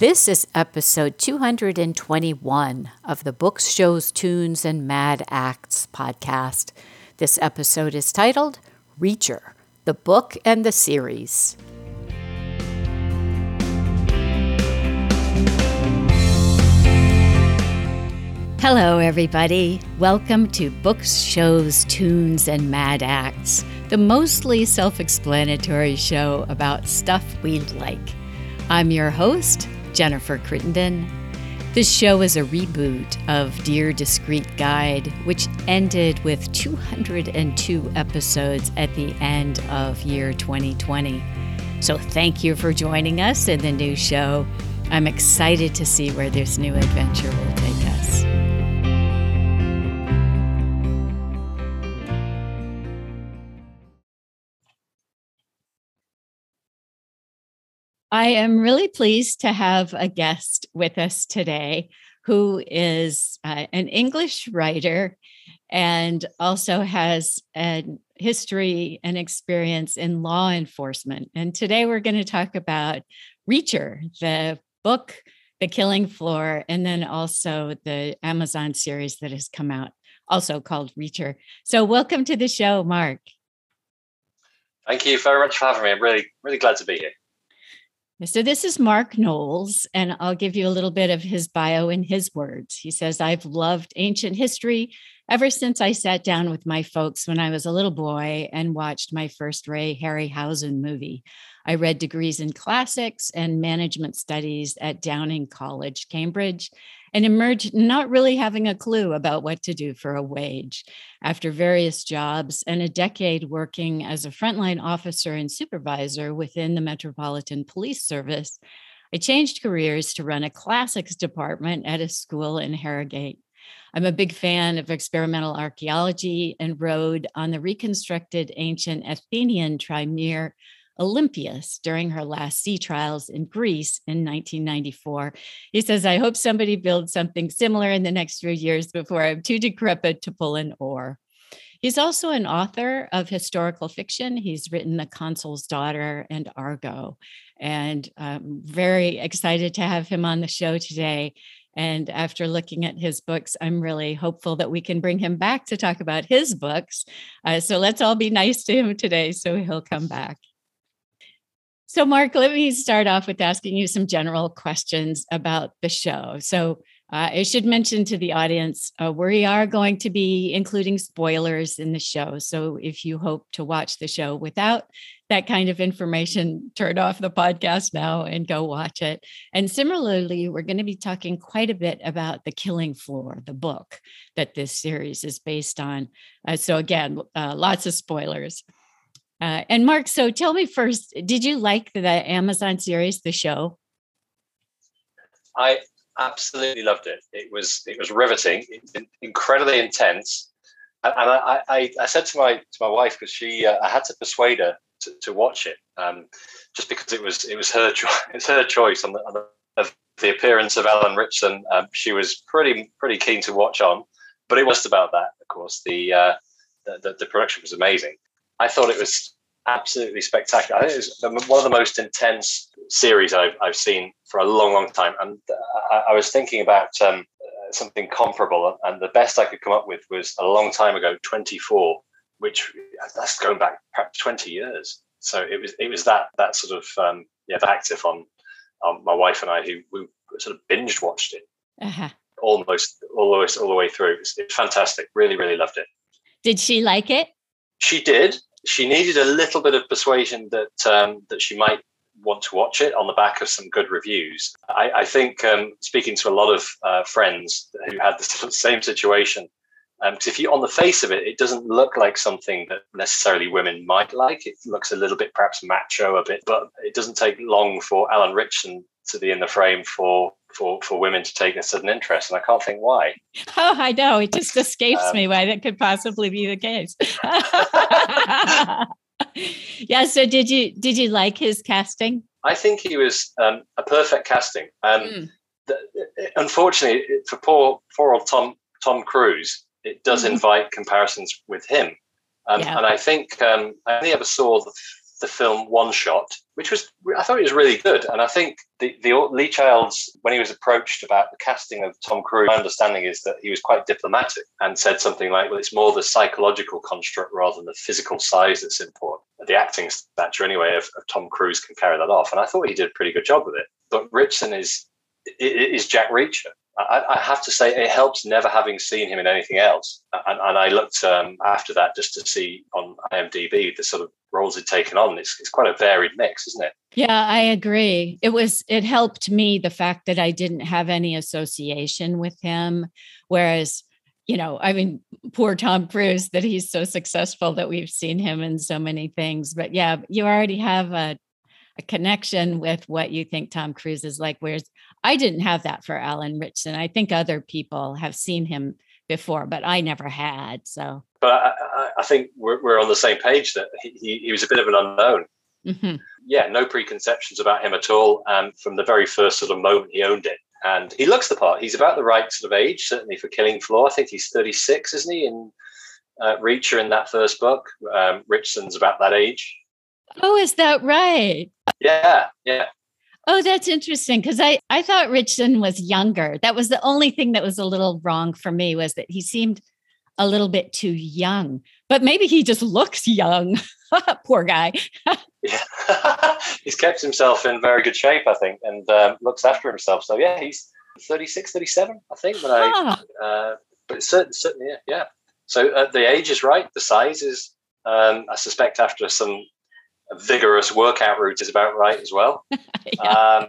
This is episode 221 of the Books, Shows, Tunes, and Mad Acts podcast. This episode is titled Reacher, the book and the series. Hello, everybody. Welcome to Books, Shows, Tunes, and Mad Acts, the mostly self explanatory show about stuff we like. I'm your host, Jennifer Crittenden. This show is a reboot of Dear Discreet Guide, which ended with 202 episodes at the end of year 2020. So thank you for joining us in the new show. I'm excited to see where this new adventure will take I am really pleased to have a guest with us today who is uh, an English writer and also has a history and experience in law enforcement. And today we're going to talk about Reacher, the book, The Killing Floor, and then also the Amazon series that has come out, also called Reacher. So, welcome to the show, Mark. Thank you very much for having me. I'm really, really glad to be here. So, this is Mark Knowles, and I'll give you a little bit of his bio in his words. He says, I've loved ancient history ever since I sat down with my folks when I was a little boy and watched my first Ray Harryhausen movie. I read degrees in classics and management studies at Downing College, Cambridge, and emerged not really having a clue about what to do for a wage. After various jobs and a decade working as a frontline officer and supervisor within the Metropolitan Police Service, I changed careers to run a classics department at a school in Harrogate. I'm a big fan of experimental archaeology and rode on the reconstructed ancient Athenian trireme Olympias during her last sea trials in Greece in 1994. He says, I hope somebody builds something similar in the next few years before I'm too decrepit to pull an oar. He's also an author of historical fiction. He's written The Consul's Daughter and Argo. And I'm very excited to have him on the show today. And after looking at his books, I'm really hopeful that we can bring him back to talk about his books. Uh, so let's all be nice to him today so he'll come back. So, Mark, let me start off with asking you some general questions about the show. So, uh, I should mention to the audience, uh, we are going to be including spoilers in the show. So, if you hope to watch the show without that kind of information, turn off the podcast now and go watch it. And similarly, we're going to be talking quite a bit about The Killing Floor, the book that this series is based on. Uh, so, again, uh, lots of spoilers. Uh, and Mark, so tell me first, did you like the Amazon series, the show? I absolutely loved it. It was it was riveting, incredibly intense, and I, I, I said to my to my wife because she uh, I had to persuade her to, to watch it, um, just because it was it was her choice. It's her choice on the, on the, of the appearance of Alan Ritchson. Um, she was pretty pretty keen to watch on, but it was about that. Of course, the, uh, the, the production was amazing. I thought it was absolutely spectacular. I think it was one of the most intense series I've, I've seen for a long, long time. And I, I was thinking about um, something comparable, and the best I could come up with was a long time ago, 24, which that's going back perhaps 20 years. So it was it was that that sort of um, yeah active on, my wife and I who we sort of binge watched it uh-huh. almost all the way all the way through. It was, it was fantastic. Really, really loved it. Did she like it? She did she needed a little bit of persuasion that um, that she might want to watch it on the back of some good reviews. I, I think um, speaking to a lot of uh, friends who had the same situation, because um, if you on the face of it, it doesn't look like something that necessarily women might like. It looks a little bit perhaps macho a bit, but it doesn't take long for Alan Ritchson to be in the frame for for for women to take a sudden interest, and I can't think why. Oh, I know. It just escapes um, me why that could possibly be the case. yeah. So did you did you like his casting? I think he was um, a perfect casting. Um, mm. the, unfortunately, for poor poor old Tom Tom Cruise, it does mm. invite comparisons with him. Um, yeah. And I think um, I only ever saw the, the film One Shot, which was I thought it was really good. And I think the, the Lee Childs, when he was approached about the casting of Tom Cruise, my understanding is that he was quite diplomatic and said something like, "Well, it's more the psychological construct rather than the physical size that's important. The acting stature, anyway, of, of Tom Cruise can carry that off." And I thought he did a pretty good job with it. But Ritchson is is Jack Reacher. I, I, have to say it helps never having seen him in anything else. And, and I looked um, after that just to see on IMDb the sort of roles he'd taken on. It's, it's quite a varied mix, isn't it? Yeah, I agree. It was it helped me the fact that I didn't have any association with him, whereas you know, I mean, poor Tom Cruise that he's so successful that we've seen him in so many things. But yeah, you already have a, a connection with what you think Tom Cruise is like. Whereas I didn't have that for Alan Ritchson. I think other people have seen him before, but I never had. So, but I, I think we're, we're, on the same page that he, he was a bit of an unknown. Mm-hmm. Yeah, no preconceptions about him at all. And from the very first sort of moment he owned it, and he looks the part. He's about the right sort of age, certainly for Killing Floor. I think he's 36, isn't he? In uh, Reacher in that first book, um, Ritchson's about that age. Oh, is that right? Yeah, yeah. Oh, that's interesting because I I thought Ritchson was younger. That was the only thing that was a little wrong for me was that he seemed a little bit too young. But maybe he just looks young. Poor guy. yeah. he's kept himself in very good shape, I think, and um, looks after himself. So yeah, he's 36, 37, I think. When I, uh, but certainly, certainly, yeah, yeah. So uh, the age is right. The size is, um, I suspect, after some vigorous workout route is about right as well. yeah. um,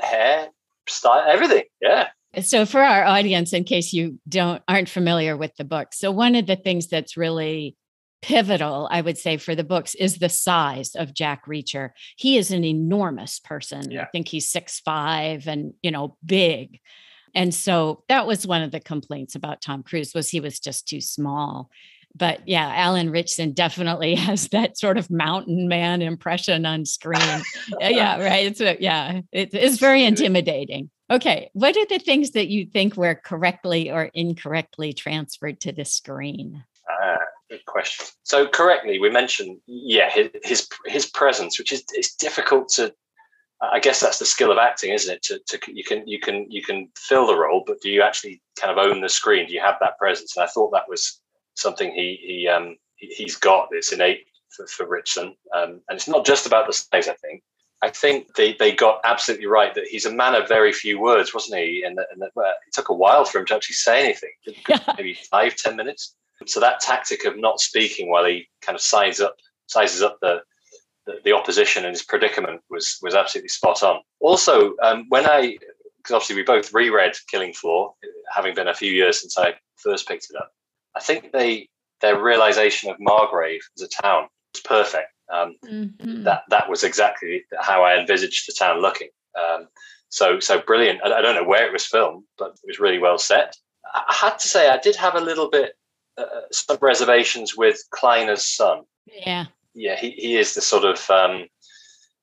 hair, style, everything. Yeah. So for our audience, in case you don't aren't familiar with the book, so one of the things that's really pivotal, I would say, for the books is the size of Jack Reacher. He is an enormous person. Yeah. I think he's six five and you know big. And so that was one of the complaints about Tom Cruise was he was just too small but yeah, Alan Ritchson definitely has that sort of mountain man impression on screen. yeah, right. It's a, yeah, it, it's very intimidating. Okay, what are the things that you think were correctly or incorrectly transferred to the screen? Uh, good question. So correctly, we mentioned yeah his his, his presence, which is it's difficult to. I guess that's the skill of acting, isn't it? To, to you can you can you can fill the role, but do you actually kind of own the screen? Do you have that presence? And I thought that was something he he um, he's got. It's innate for, for Ritchson, um, and it's not just about the size. I think. I think they, they got absolutely right that he's a man of very few words, wasn't he? And, and well, it took a while for him to actually say anything, maybe five ten minutes. So that tactic of not speaking while he kind of sizes up sizes up the the, the opposition and his predicament was was absolutely spot on. Also, um, when I because obviously we both reread Killing Floor, having been a few years since I first picked it up. I think they their realization of Margrave as a town was perfect. Um, mm-hmm. That that was exactly how I envisaged the town looking. Um, so so brilliant. I, I, don't know where it was filmed, but it was really well set. I had to say I did have a little bit uh, some reservations with Kliner's son. Yeah, yeah, he, he is the sort of um,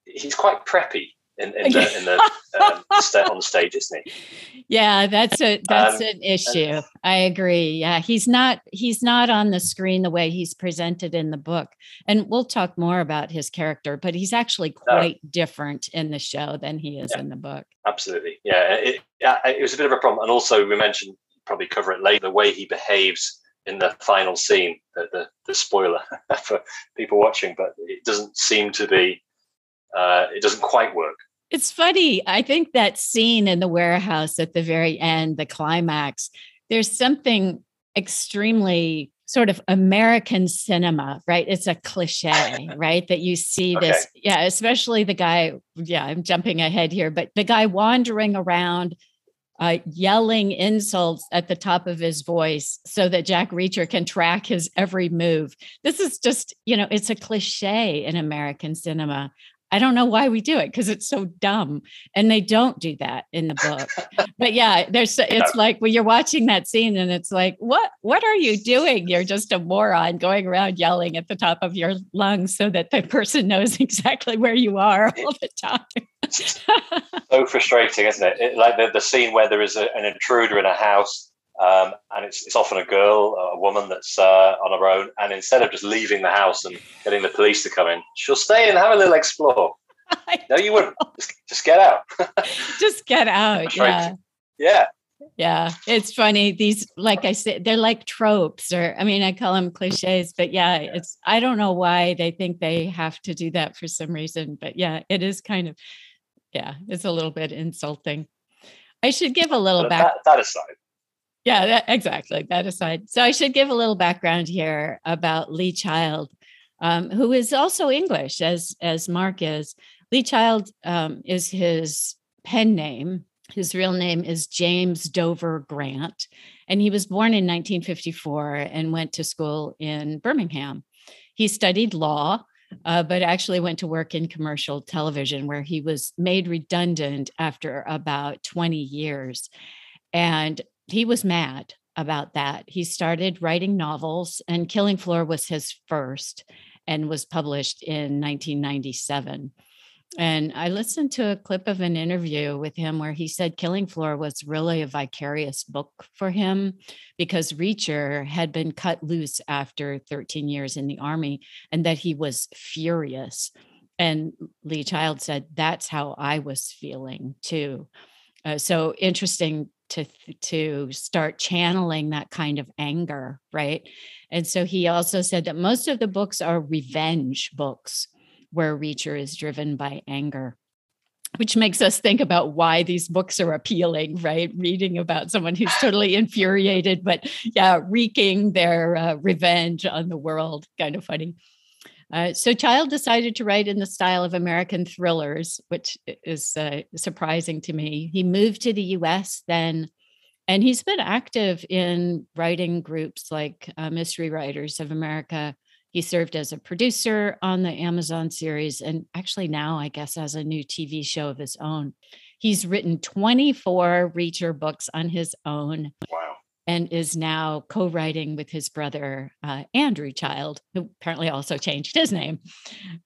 he's quite preppy in, in the, in the um, on the stage, isn't he? Yeah, that's a that's um, an issue. I agree. Yeah, he's not he's not on the screen the way he's presented in the book, and we'll talk more about his character. But he's actually quite no. different in the show than he is yeah, in the book. Absolutely. Yeah, it, it was a bit of a problem, and also we mentioned probably cover it later the way he behaves in the final scene, the, the, the spoiler for people watching, but it doesn't seem to be, uh, it doesn't quite work. It's funny. I think that scene in the warehouse at the very end, the climax, there's something extremely sort of American cinema, right? It's a cliche, right? That you see okay. this, yeah, especially the guy, yeah, I'm jumping ahead here, but the guy wandering around uh, yelling insults at the top of his voice so that Jack Reacher can track his every move. This is just, you know, it's a cliche in American cinema. I don't know why we do it because it's so dumb. And they don't do that in the book. but yeah, there's it's like when you're watching that scene and it's like, what what are you doing? You're just a moron going around yelling at the top of your lungs so that the person knows exactly where you are all the time. so frustrating, isn't it? it like the, the scene where there is a, an intruder in a house um, and it's, it's often a girl, a woman that's uh, on her own. And instead of just leaving the house and getting the police to come in, she'll stay and have a little explore. no, you wouldn't. Just, just get out. just get out. Yeah. Yeah. Yeah. It's funny. These, like I said, they're like tropes, or I mean, I call them cliches, but yeah, it's, I don't know why they think they have to do that for some reason. But yeah, it is kind of, yeah, it's a little bit insulting. I should give a little back. That, that aside. Yeah, that, exactly. That aside. So I should give a little background here about Lee Child, um, who is also English, as as Mark is. Lee Child um, is his pen name. His real name is James Dover Grant, and he was born in 1954 and went to school in Birmingham. He studied law, uh, but actually went to work in commercial television, where he was made redundant after about 20 years. And he was mad about that. He started writing novels, and Killing Floor was his first and was published in 1997. And I listened to a clip of an interview with him where he said Killing Floor was really a vicarious book for him because Reacher had been cut loose after 13 years in the army and that he was furious. And Lee Child said, That's how I was feeling too. Uh, so interesting to to start channeling that kind of anger right and so he also said that most of the books are revenge books where Reacher is driven by anger which makes us think about why these books are appealing, right? Reading about someone who's totally infuriated, but yeah, wreaking their uh, revenge on the world. Kind of funny. Uh, so Child decided to write in the style of American thrillers, which is uh, surprising to me. He moved to the US then, and he's been active in writing groups like uh, Mystery Writers of America he served as a producer on the Amazon series and actually now, I guess, has a new TV show of his own. He's written 24 Reacher books on his own. Wow. And is now co writing with his brother, uh, Andrew Child, who apparently also changed his name.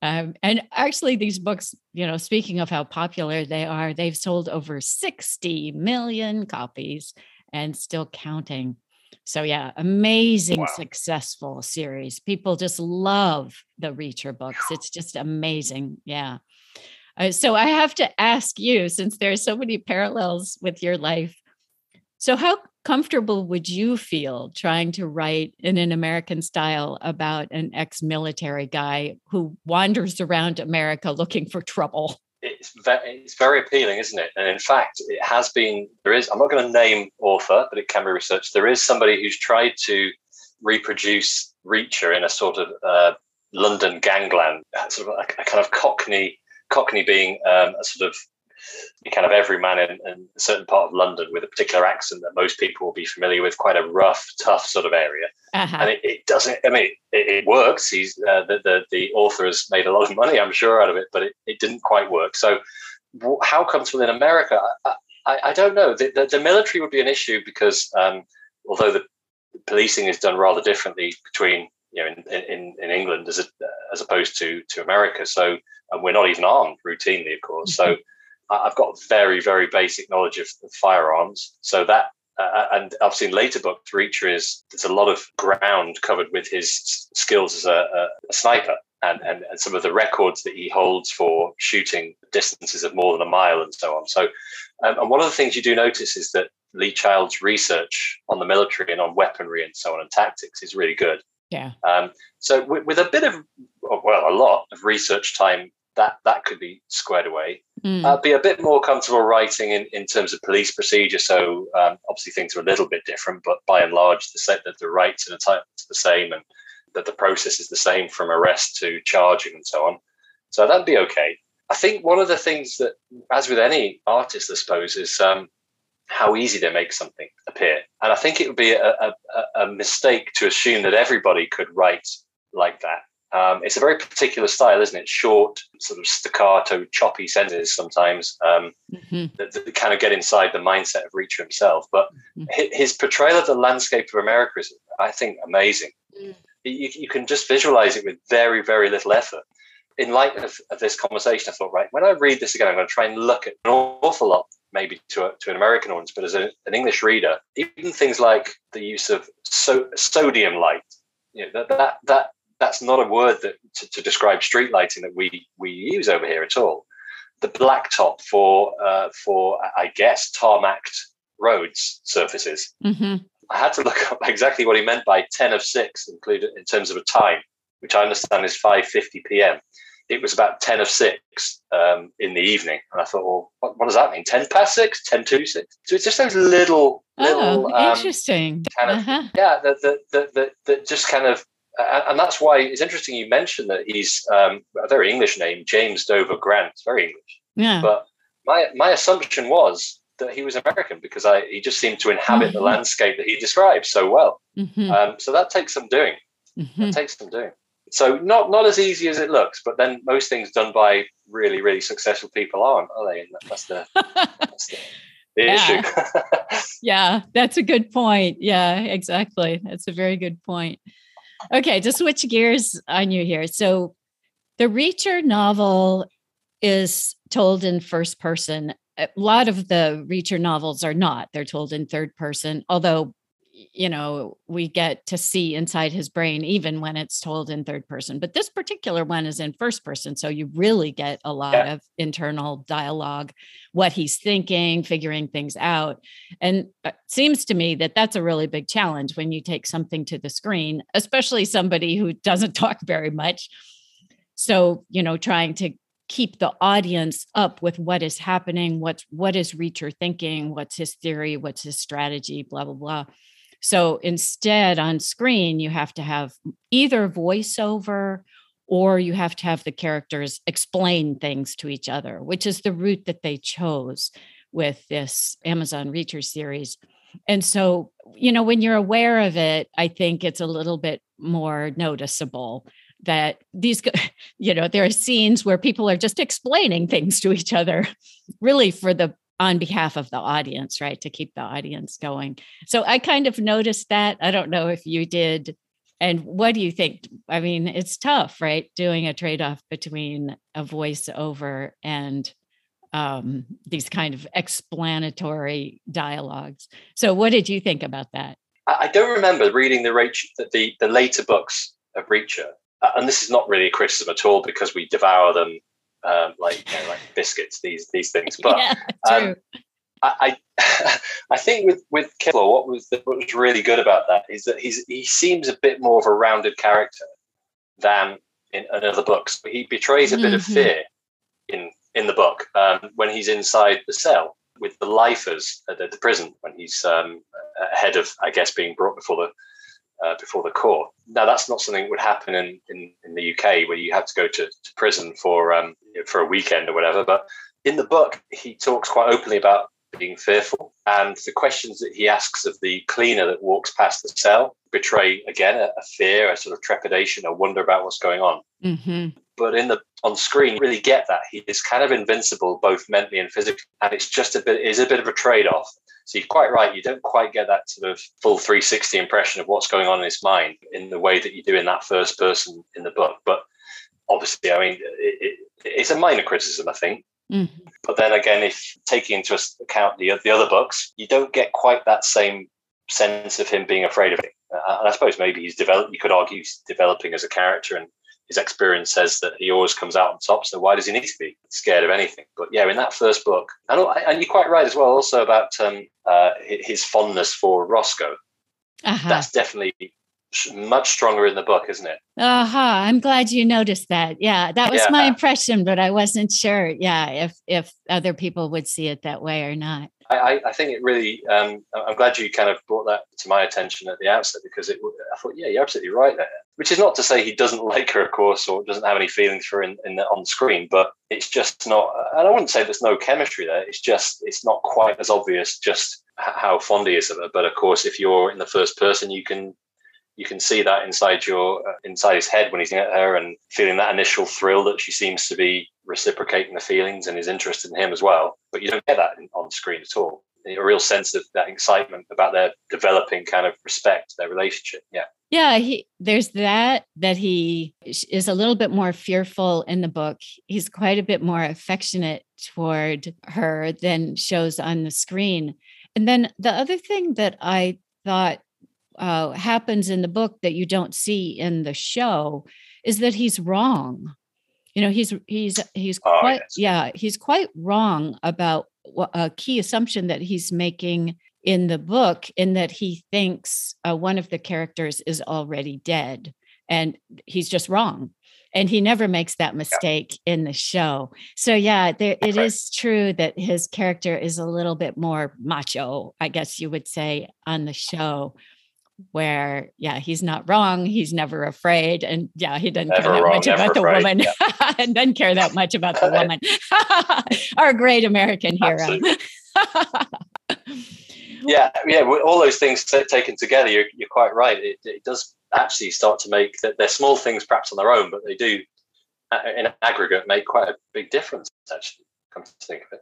Um, and actually, these books, you know, speaking of how popular they are, they've sold over 60 million copies and still counting. So yeah, amazing, wow. successful series. People just love the Reacher books. It's just amazing. Yeah. Uh, so I have to ask you, since there are so many parallels with your life, so how comfortable would you feel trying to write in an American style about an ex-military guy who wanders around America looking for trouble? it's very, it's very appealing, isn't it? And in fact, it has been. There is. I'm not going to name author, but it can be researched. There is somebody who's tried to reproduce Reacher in a sort of uh, London gangland, sort of a, a, kind of Cockney. Cockney being um, a sort of kind of every man in, in, a certain part of London with a particular accent that most people will be familiar with, quite a rough, tough sort of area. Uh-huh. And it, it, doesn't, I mean, it, it works. He's uh, the, the, the author has made a lot of money, I'm sure, out of it, but it, it didn't quite work. So, how comes within America? I, I, I don't know. The, the, the, military would be an issue because um, although the policing is done rather differently between you know in, in, in England as a, as opposed to to America, so and we're not even armed routinely, of course. So I've got very, very basic knowledge of, of firearms. So that, uh, and I've seen later books, Reacher is, there's a lot of ground covered with his skills as a, a sniper. And, and, and, some of the records that he holds for shooting distances of more than a mile and so on. So, um, and one of the things you do notice is that Lee Child's research on the military and on weaponry and so on and tactics is really good. Yeah. Um, so with, with, a bit of, well, a lot of research time that that could be squared away. Mm. Uh, be a bit more comfortable writing in, in terms of police procedure. So um, obviously things are a little bit different, but by and large, the set that the rights and the type is the same, and that the process is the same from arrest to charging and so on. So that'd be okay. I think one of the things that, as with any artist, I suppose, is um, how easy they make something appear. And I think it would be a, a, a mistake to assume that everybody could write like that. Um, it's a very particular style, isn't it? Short, sort of staccato, choppy sentences sometimes um, mm-hmm. that, that, kind of get inside the mindset of Reacher himself. But mm-hmm. his portrayal of the landscape of America is, I think, amazing. Mm. You, you, can just visualize it with very, very little effort. In light of, of, this conversation, I thought, right, when I read this again, I'm going to try and look at an awful lot, maybe to, a, to an American audience, but as a, an English reader, even things like the use of so, sodium light, you know, that, that, that that's not a word that to, to, describe street lighting that we we use over here at all. the blacktop for uh, for I guess tarmacked roads surfaces. Mm-hmm. I had to look up exactly what he meant by ten of six, included in terms of a time, which I understand is five fifty p.m. It was about ten of six um, in the evening, and I thought, well, what, what, does that mean? Ten past six, ten to six. So it's just those little, little, oh, um, interesting, kind of, uh-huh. yeah, that that that that just kind of and that's why it's interesting you mentioned that he's um, a very English name, James Dover Grant. very English. Yeah. But my my assumption was that he was American because I he just seemed to inhabit mm-hmm. the landscape that he describes so well. Mm-hmm. Um, so that takes some doing. Mm-hmm. That takes some doing. So not not as easy as it looks, but then most things done by really really successful people aren't, are they? And that's the, that's the, the yeah. issue. yeah, that's a good point. Yeah, exactly. That's a very good point okay, to switch gears on you here. So the Reacher novel is told in first person. A lot of the Reacher novels are not. They're told in third person, although you know, we get to see inside his brain even when it's told in third person. But this particular one is in first person. So you really get a lot yeah. of internal dialogue, what he's thinking, figuring things out. And it seems to me that that's a really big challenge when you take something to the screen, especially somebody who doesn't talk very much. So, you know, trying to keep the audience up with what is happening, what's what is Reacher thinking, what's his theory, what's his strategy, blah, blah, blah so instead, on screen, you have to have either voiceover or you have to have the characters explain things to each other, which is the route that they chose with this Amazon Reacher series. And so, you know, when you're aware of it, I think it's a little bit more noticeable that these, you know, there are scenes where people are just explaining things to each other, really for the on behalf of the audience, right? To keep the audience going. So I kind of noticed that. I don't know if you did. And what do you think? I mean, it's tough, right? Doing a trade off between a voiceover and um, these kind of explanatory dialogues. So, what did you think about that? I don't remember reading the, the, the later books of Reacher, uh, and this is not really a criticism at all because we devour them um, like you know, like biscuits, these these things. But yeah, um, I, I, I think with with Killer, what was the, what was really good about that is that he's he seems a bit more of a rounded character than in, in other books. But He betrays a mm-hmm. bit of mm-hmm. fear in in the book um, when he's inside the cell with the lifers at the prison when he's um, ahead of, I guess, being brought before the uh, before the court. Now, that's not something that would happen in, in, in the UK where you have to go to, to prison for um, for a weekend or whatever. But in the book, he talks quite openly about being fearful, and the questions that he asks of the cleaner that walks past the cell betray again a, a fear, a sort of trepidation, a wonder about what's going on. Mm-hmm. But in the on screen, really get that he is kind of invincible both mentally and physically, and it's just a bit is a bit of a trade off so you're quite right. You don't quite get that sort of full 360 impression of what's going on in his mind in the way that you do in that first person in the book. But obviously, I mean, it, it, it's a minor criticism, I think. Mm-hmm. But then again, if taking into account the, the other books, you don't get quite that same sense of him being afraid of it. Uh, and I suppose maybe he's developed, you could argue he's developing as a character and his experience says that he always comes out on top. So why does he need to be scared of anything? But yeah, in that first book, and, and you're quite right as well, also about um, uh, his fondness for Roscoe. Uh-huh. That's definitely much stronger in the book, isn't it? Aha! Uh-huh. I'm glad you noticed that. Yeah, that was yeah. my impression, but I wasn't sure. Yeah, if if other people would see it that way or not. I, I think it really. Um, I'm glad you kind of brought that to my attention at the outset because it. I thought, yeah, you're absolutely right there. Which is not to say he doesn't like her, of course, or doesn't have any feelings for her in, in the, on screen, but it's just not. And I wouldn't say there's no chemistry there. It's just it's not quite as obvious just how fond he is of her. But of course, if you're in the first person, you can you can see that inside your uh, inside his head when he's at her and feeling that initial thrill that she seems to be reciprocating the feelings and is interested in him as well. But you don't get that on screen at all. A real sense of that excitement about their developing kind of respect, their relationship. Yeah. Yeah, he, there's that that he is a little bit more fearful in the book. He's quite a bit more affectionate toward her than shows on the screen. And then the other thing that I thought uh, happens in the book that you don't see in the show is that he's wrong. you know he's he's he's Oh, quite yes. yeah he's quite wrong about a key assumption that he's making in the book in that he thinks uh, one of the characters is already dead and he's just wrong and he never makes that mistake in the show so yeah there, it Right. is true that his character is a little bit more macho i guess you would say on the show where yeah he's not wrong he's never afraid and yeah he doesn't care that wrong, much about the afraid, woman and doesn't care that much about the woman our great american hero yeah, yeah. All those things ta- taken together, you're, you're quite right. It, it does actually start to make that they're small things perhaps on their own, but they do, uh, in aggregate, make quite a big difference. Actually, come to think of it.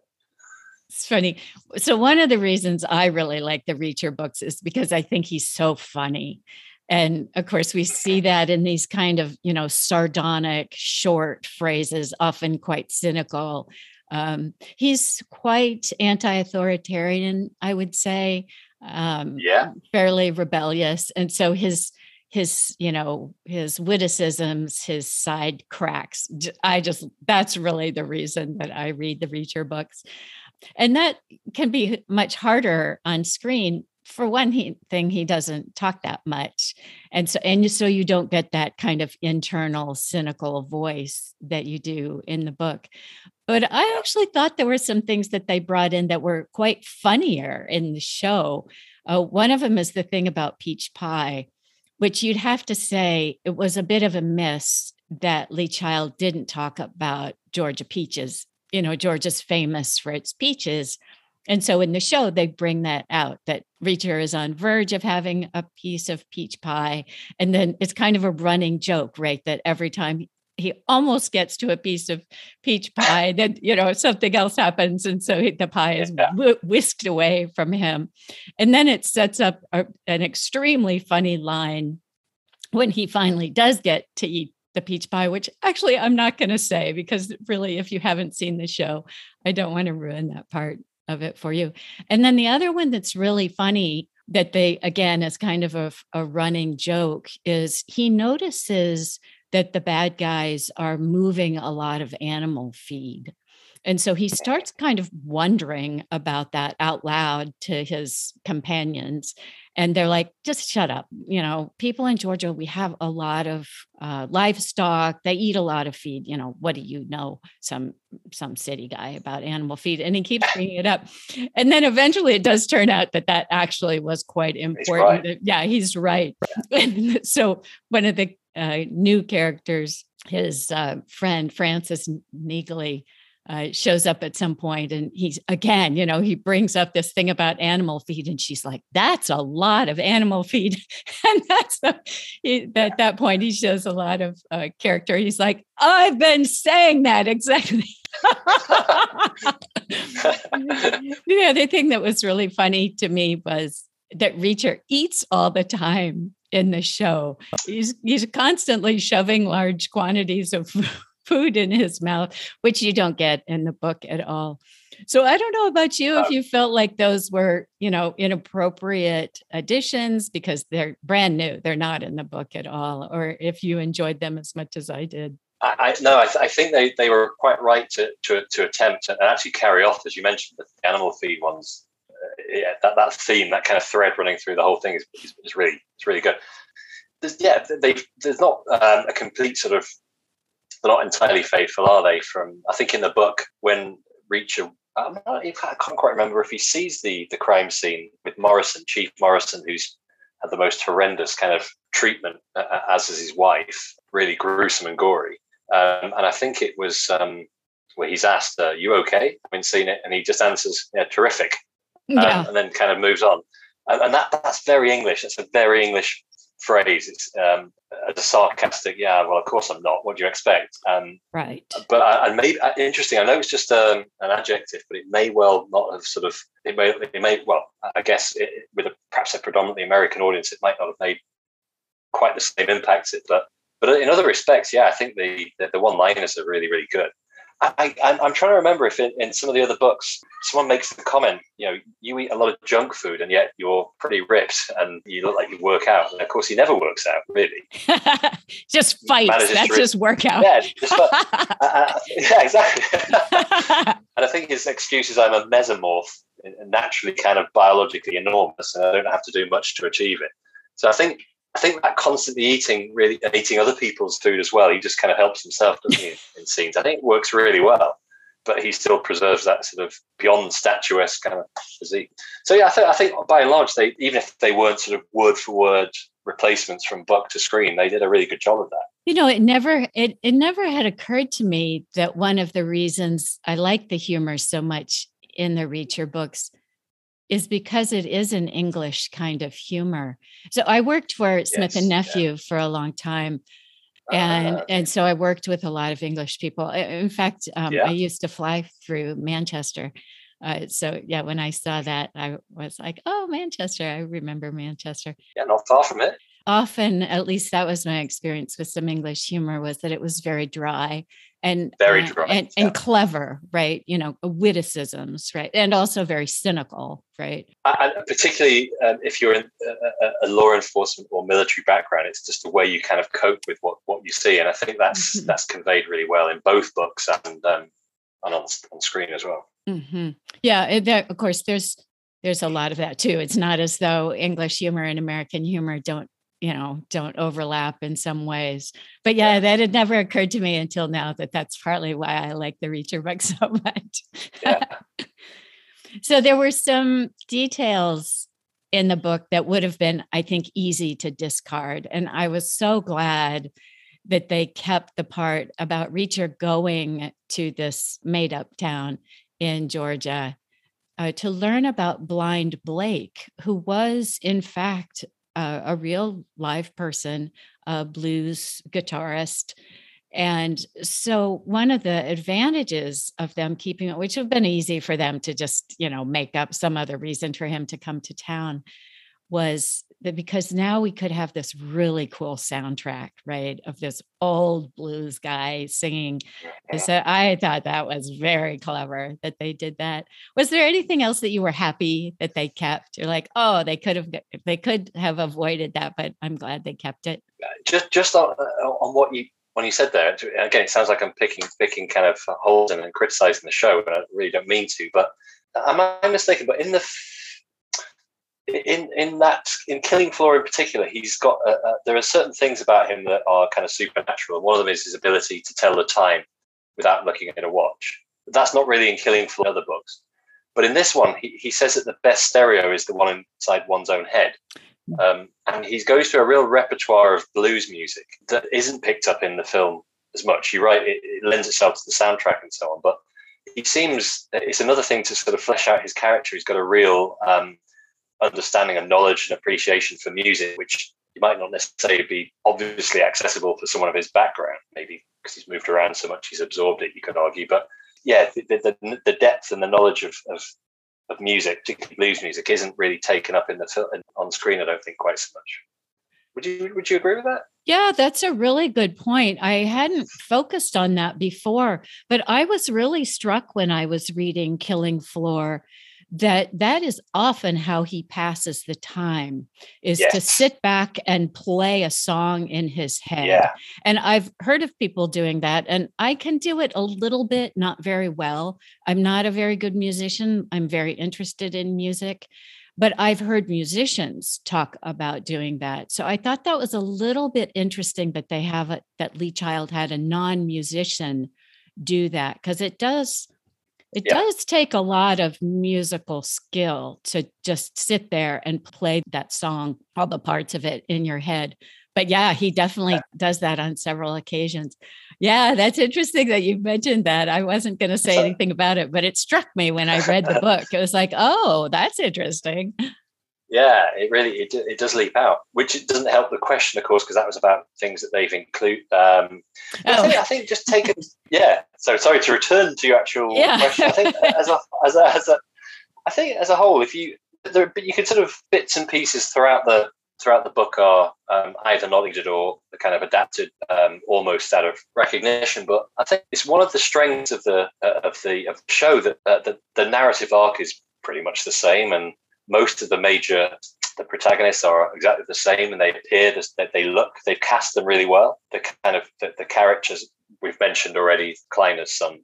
It's funny. So one of the reasons I really like the Reacher books is because I think he's so funny. And of course, we see that in these kind of, you know, sardonic short phrases, often quite cynical. Um, he's quite anti-authoritarian, I would say. Um, Yeah. fairly rebellious, and so his his you know his witticisms, his side cracks. i just that's really the reason that I read the Reacher books and that can be much harder on screen. For one he, thing he doesn't talk that much. And so and so you don't get that kind of internal cynical voice that you do in the book. But i actually thought there were some things that they brought in that were quite funnier in the show. Uh, one of them is the thing about peach pie which you'd have to say it was a bit of a miss that lee child didn't talk about georgia peaches you know, Georgia's famous for its peaches. And so in the show, they bring that out that Reacher is on verge of having a piece of peach pie. And then it's kind of a running joke, right? That every time he almost gets to a piece of peach pie, then, you know, something else happens. And so the pie is Yeah. whisked away from him. And then it sets up a, an extremely funny line when he finally does get to eat the peach pie, which actually I'm not going to say because really, if you haven't seen the show, I don't want to ruin that part of it for you. And then the other one that's really funny that they, again, is kind of a, a running joke is he notices that the bad guys are moving a lot of animal feed. And so he starts kind of wondering about that out loud to his companions. And they're like, just shut up. You know, people in Georgia, we have a lot of uh, livestock. They eat a lot of feed. You know, what do you know? Some some city guy about animal feed. And he keeps bringing it up. And then eventually it does turn out that that actually was quite important. right. Yeah, he's right. And so one of the uh, new characters, his uh, friend Frances Neagley, uh, shows up at some point and he's again you know he brings up this thing about animal feed and she's like that's a lot of animal feed. And that's the, he, at that point he shows a lot of uh, character. He's like i've been saying that exactly. The other thing that was really funny to me was that reacher eats all the time in the show. He's he's constantly shoving large quantities of food in his mouth, which you don't get in the book at all. So I don't know about you if you felt like those were, you know, inappropriate additions because they're brand new, they're not in the book at all, or if you enjoyed them as much as I did. I, I no, I, th- I think they, they were quite right to, to to attempt and actually carry off, as you mentioned, the animal feed ones. Uh, yeah, that, that theme, that kind of thread running through the whole thing is, is, is really it's really good. There's, yeah, they there's not um, a complete sort of they're not entirely faithful, are they? From I think in the book when Reacher, I'm not, I can't quite remember if he sees the the crime scene with Morrison, Chief Morrison, who's had the most horrendous kind of treatment, uh, as is his wife, really gruesome and gory. Um, and I think it was um, where he's asked, uh, "You okay?" I mean, seen it, and he just answers, "Yeah, terrific," um, Yeah. and then kind of moves on. And, and that that's very English. It's a very English phrase. It's um, a sarcastic, yeah. Well, of course I'm not. What do you expect? Um, Right. but I, I uh, interesting. I know it's just um, an adjective, but it may well not have sort of. It may. It may. Well, I guess it, with a, perhaps a predominantly American audience, it might not have made quite the same impact. It, but but in other respects, yeah, I think the the, the one liners are really really good. I, am trying to remember if in, in, some of the other books someone makes the comment, you know, you eat a lot of junk food and yet you're pretty ripped and you look like you work out. And of course, he never works out, really. just fights. That's just workout. Yeah, just, uh, uh, yeah, exactly. and I think his excuse is I'm a mesomorph, naturally kind of biologically enormous, and I don't have to do much to achieve it. So I think I think that constantly eating, really eating other people's food as well, he just kind of helps himself, doesn't he, in scenes? I think it works really well, but he still preserves that sort of beyond statuesque kind of physique. So yeah, I think I think by and large, they even if they weren't sort of word for word replacements from book to screen, they did a really good job of that. You know, it never it it never had occurred to me that one of the reasons I like the humor so much in the Reacher books is because it is an English kind of humor. So I worked for Smith yes, and Nephew yeah. for a long time. And uh, and so I worked with a lot of English people. In fact, um, yeah. I used to fly through Manchester. Uh, so yeah, when I saw that, I was like, "Oh, Manchester! I remember Manchester." Yeah, not far from it often at least that was my experience with some english humor was that it was very dry and very dry and, yeah. and clever right you know witticisms right and also very cynical right and particularly um, if you're in a, a, law enforcement or military background it's just the way you kind of cope with what what you see and i think that's mm-hmm. that's conveyed really well in both books and um, and on, on screen as well mm-hmm. yeah there, of course there's there's a lot of that too. It's not as though English humor and American humor don't you know don't overlap in some ways. But yeah that had never occurred to me until now that that's partly why i like the reacher book so much. Yeah. so there were some details in the book that would have been i think easy to discard and i was so glad that they kept the part about reacher going to this made up town in georgia uh, to learn about blind blake who was in fact uh, a real live person, a blues guitarist. And so, one of the advantages of them keeping it, which would have been easy for them to just, you know, make up some other reason for him to come to town, was because now we could have this really cool soundtrack, right, of this old blues guy singing. So I thought that was very clever that they did that. Was there anything else that you were happy that they kept? You're like, oh, they could have they could have avoided that, but I'm glad they kept it. Just just on, uh, on what you when you said there again, it sounds like I'm picking picking kind of holes and criticizing the show, but I really don't mean to. But am I mistaken? But in the in in that in Killing Floor in particular, he's got a, a, there are certain things about him that are kind of supernatural. One of them is his ability to tell the time without looking at a watch. That's not really in Killing Floor in other books, but in this one, he, he says that the best stereo is the one inside one's own head. Um, and he goes through a real repertoire of blues music that isn't picked up in the film as much. You're right; it, it lends itself to the soundtrack and so on, but he seems it's another thing to sort of flesh out his character. He's got a real um, understanding and knowledge and appreciation for music, which you might not necessarily be obviously accessible for someone of his background, maybe because he's moved around so much, he's absorbed it, you could argue. But yeah, the, the, the depth and the knowledge of, of, of, music, particularly blues music, isn't really taken up in the film on screen, I don't think, quite so much. Would you would you agree with that? Yeah, that's a really good point. I hadn't focused on that before, but I was really struck when I was reading Killing Floor that that is often how he passes the time is yes. to sit back and play a song in his head yeah. and i've heard of people doing that and i can do it a little bit not very well i'm not a very good musician i'm very interested in music but i've heard musicians talk about doing that so i thought that was a little bit interesting that they have it that lee child had a non-musician do that because it does it yeah. does take a lot of musical skill to just sit there and play that song, all the parts of it in your head. But yeah, he definitely yeah. does that on several occasions. Yeah, that's interesting that you mentioned that. I wasn't going to say anything about it, but it struck me when I read the book. It was like, oh, that's interesting yeah, it really it, it does leap out, which it doesn't help the question, of course, because that was about things that they've included. Um, oh. I, think, I think just taken, yeah. So sorry to return to your actual yeah. question. I think as a, as a, as a, I think as a whole, if you there, but you can sort of bits and pieces throughout the throughout the book are um, either knowledge or kind of adapted um, almost out of recognition. But I think it's one of the strengths of the uh, of the of the show that uh, the, the narrative arc is pretty much the same, and most of the major the protagonists are exactly the same, and they appear that they look they've cast them really well. The kind of the, the characters we've mentioned already, Kliner's son,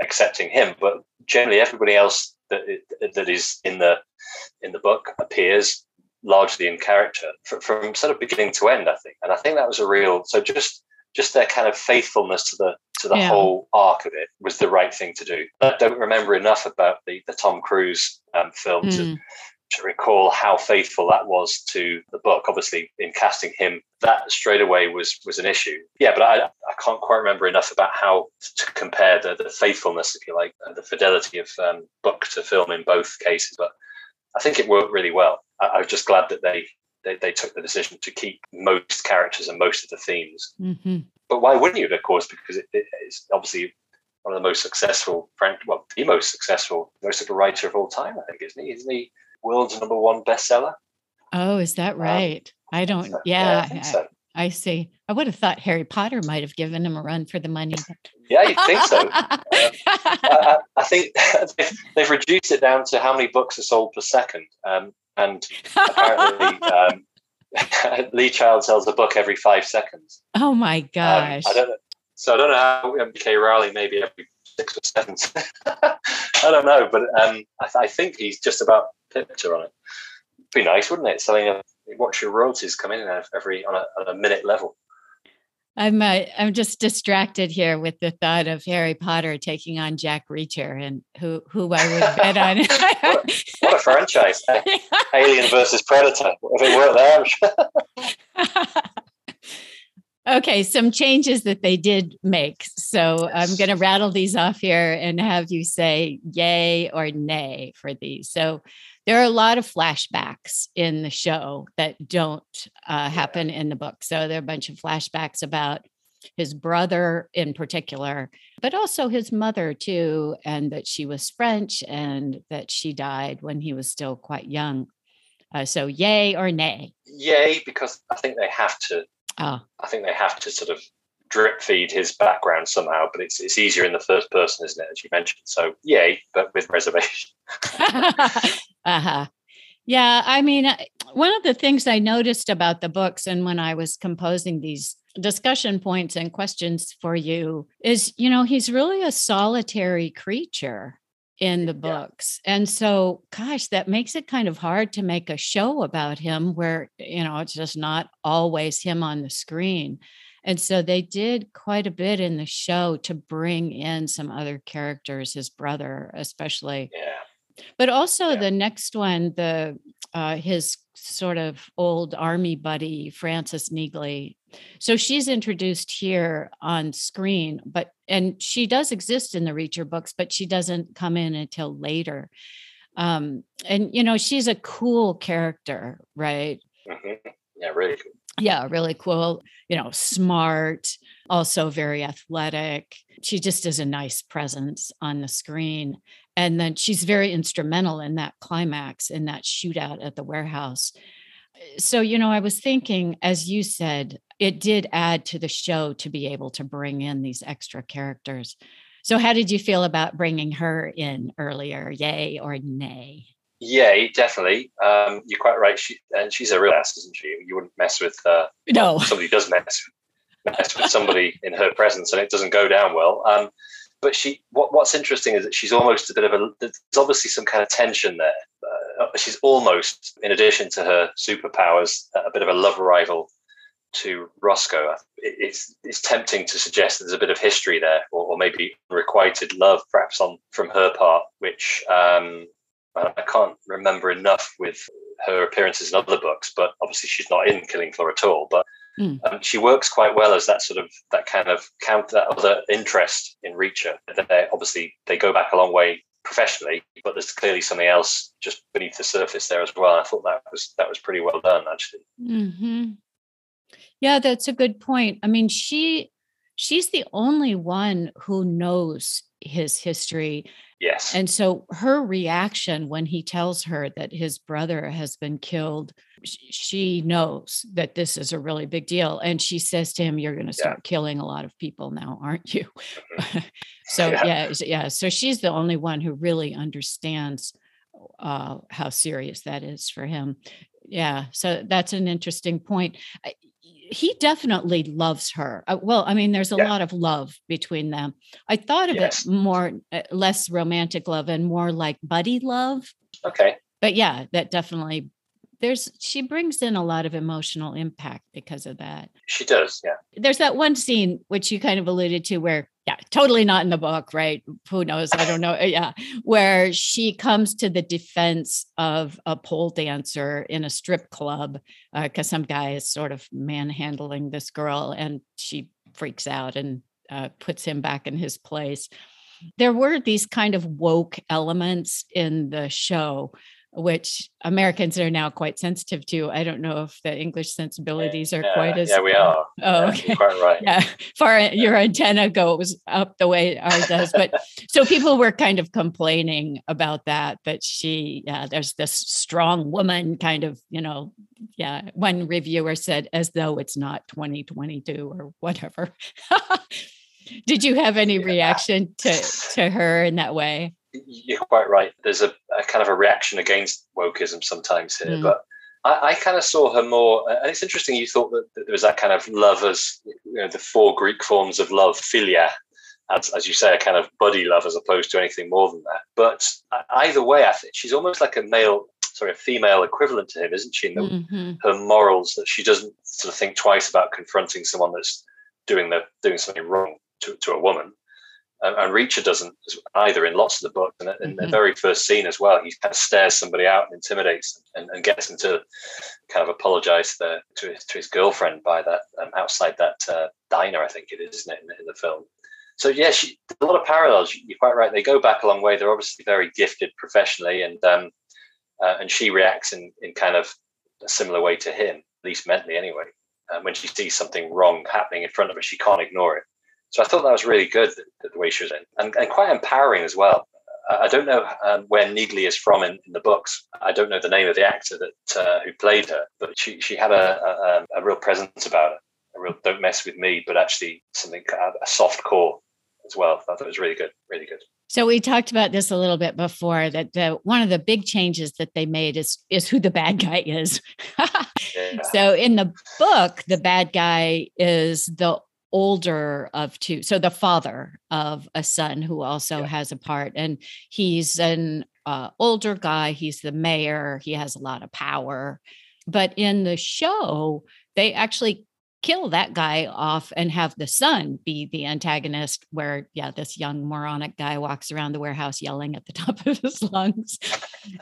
accepting him, but generally everybody else that that is in the in the book appears largely in character from, from sort of beginning to end. I think, and I think that was a real so just just their kind of faithfulness to the to the yeah. whole arc of it was the right thing to do. I don't remember enough about the the Tom Cruise um, film mm. to hmm to recall how faithful that was to the book. Obviously, in casting him, that straight away was was an issue. Yeah, but I, I can't quite remember enough about how to compare the, the faithfulness, if you like, the fidelity of um, book to film in both cases. But I think it worked really well. I, I was just glad that they, they, they took the decision to keep most characters and most of the themes. Mm-hmm. But why wouldn't you? Of course, because it, it's obviously one of the most successful, well, the most successful, most of a writer of all time. I think, isn't he? Isn't he? World's number one bestseller. Oh, is that um, right? Um, I don't. Yeah, yeah I, so. I, see. I would have thought Harry Potter might have given him a run for the money. yeah, you think so? uh, I, I, think they've reduced it down to how many books are sold per second, um, and apparently. Um, Lee Child sells a book every five seconds. Oh my gosh! Um, I don't know. So I don't know how MK Rowling maybe every six or seven. I don't know, but um, I, th- I, think he's just about picture on it. Be nice, wouldn't it? Selling a watch your royalties come in every on a, on a minute level. I'm uh, I'm just distracted here with the thought of Harry Potter taking on Jack Reacher and who who I would bet on. what, a, what, a, franchise! Alien versus Predator. If it worked there. Okay, some changes that they did make. So I'm going to rattle these off here and have you say yay or nay for these. So there are a lot of flashbacks in the show that don't uh, happen in the book. So there are a bunch of flashbacks about his brother in particular, but also his mother too, and that she was French and that she died when he was still quite young. Uh, so, yay or nay? Yay, because I think they have to. Oh. I think they have to sort of drip feed his background somehow, but it's it's easier in the first person, isn't it? As you mentioned. So, yay, but with reservation. uh-huh. Yeah, I mean, uh, one of the things I noticed about the books and when I was composing these discussion points and questions for you is, you know, he's really a solitary creature in the books. Yeah. And so, gosh, that makes it kind of hard to make a show about him where, you know, it's just not always him on the screen. And so they did quite a bit in the show to bring in some other characters, his brother, especially. Yeah but also yeah. the next one, the uh, his sort of old army buddy, Frances Neagley. So she's introduced here on screen, but and she does exist in the Reacher books, but she doesn't come in until later. Um, and you know, she's a cool character, right? Mm-hmm. Yeah, really cool. Yeah, really cool. You know, smart, also very athletic. She just is a nice presence on the screen. And then she's very instrumental in that climax, in that shootout at the warehouse. So, you know, I was thinking, as you said, it did add to the show to be able to bring in these extra characters. So, how did you feel about bringing her in earlier? Yay or nay? Yay, definitely. Um, you're quite right. She and she's a real ass, isn't she? You wouldn't mess with uh, no somebody does mess mess with somebody in her presence, and it doesn't go down well. Um, but she what, what's interesting is that she's almost a bit of a there's obviously some kind of tension there uh, she's almost in addition to her superpowers a bit of a love rival to Roscoe it's it's tempting to suggest there's a bit of history there or, or maybe requited love perhaps on from her part which um, I can't remember enough with her appearances in other books but obviously she's not in Killing Floor at all but Mm. Um, she works quite well as that sort of that kind of counter that other interest in Reacher. They obviously they go back a long way professionally, but there's clearly something else just beneath the surface there as well. I thought that was that was pretty well done actually. Mm-hmm. Yeah, that's a good point. I mean, she she's the only one who knows his history Yes. And so her reaction when he tells her that his brother has been killed, she knows that this is a really big deal. And she says to him, You're going to start yeah. killing a lot of people now, aren't you? Mm-hmm. so, yeah. yeah. yeah. So she's the only one who really understands uh, how serious that is for him. Yeah. So that's an interesting point he definitely loves her. Uh, well, I mean, there's a yeah. lot of love between them. I thought of yes. it more uh, less romantic love and more like buddy love. Okay. But yeah, that definitely there's she brings in a lot of emotional impact because of that. She does, yeah. There's that one scene which you kind of alluded to where yeah, totally not in the book, right? Who knows? I don't know. Yeah, where she comes to the defense of a pole dancer in a strip club because uh, some guy is sort of manhandling this girl, and she freaks out and uh, puts him back in his place. There were these kind of woke elements in the show which Americans are now quite sensitive to. I don't know if the English sensibilities are yeah, quite as. Yeah, we are. Oh, okay. Yeah, quite right. Yeah, far your antenna goes up the way ours does. But so people were kind of complaining about that. That she, yeah, there's this strong woman kind of, you know, yeah. One reviewer said as though it's not 2022 or whatever. Did you have any reaction to to her in that way? You're quite right. There's a, a, kind of a reaction against wokeism sometimes here, mm. but I, I, kind of saw her more. And it's interesting you thought that, that, there was that kind of love as you know the four Greek forms of love, philia, as, as you say, a kind of buddy love as opposed to anything more than that. But either way, I think she's almost like a male, sorry, a female equivalent to him, isn't she? In the, mm-hmm. her morals that she doesn't sort of think twice about confronting someone that's doing the doing something wrong to, to a woman and, and Reacher doesn't either in lots of the book. And in mm-hmm. the very first scene as well, he kind of stares somebody out and intimidates them and, and gets them to kind of apologize to, to, his, to his girlfriend by that um, outside that uh, diner, I think it is, isn't it, in, in the film? So yeah, she, a lot of parallels. You're quite right. They go back a long way. They're obviously very gifted professionally, and um, uh, and she reacts in, in kind of a similar way to him, at least mentally anyway. Um, when she sees something wrong happening in front of her, she can't ignore it. So I thought that was really good, the, the way she was in, and, and quite empowering as well. I don't know um, where Neagley is from in, in, the books. I don't know the name of the actor that uh, who played her, but she, she had a, a, a, real presence about her. A real don't mess with me, but actually something a soft core as well. I thought it was really good, really good. So we talked about this a little bit before that the, one of the big changes that they made is is who the bad guy is. yeah. So in the book, the bad guy is the older of two so the father of a son who also yeah. has a part and he's an uh, older guy he's the mayor he has a lot of power but in the show they actually kill that guy off and have the son be the antagonist where yeah this young moronic guy walks around the warehouse yelling at the top of his lungs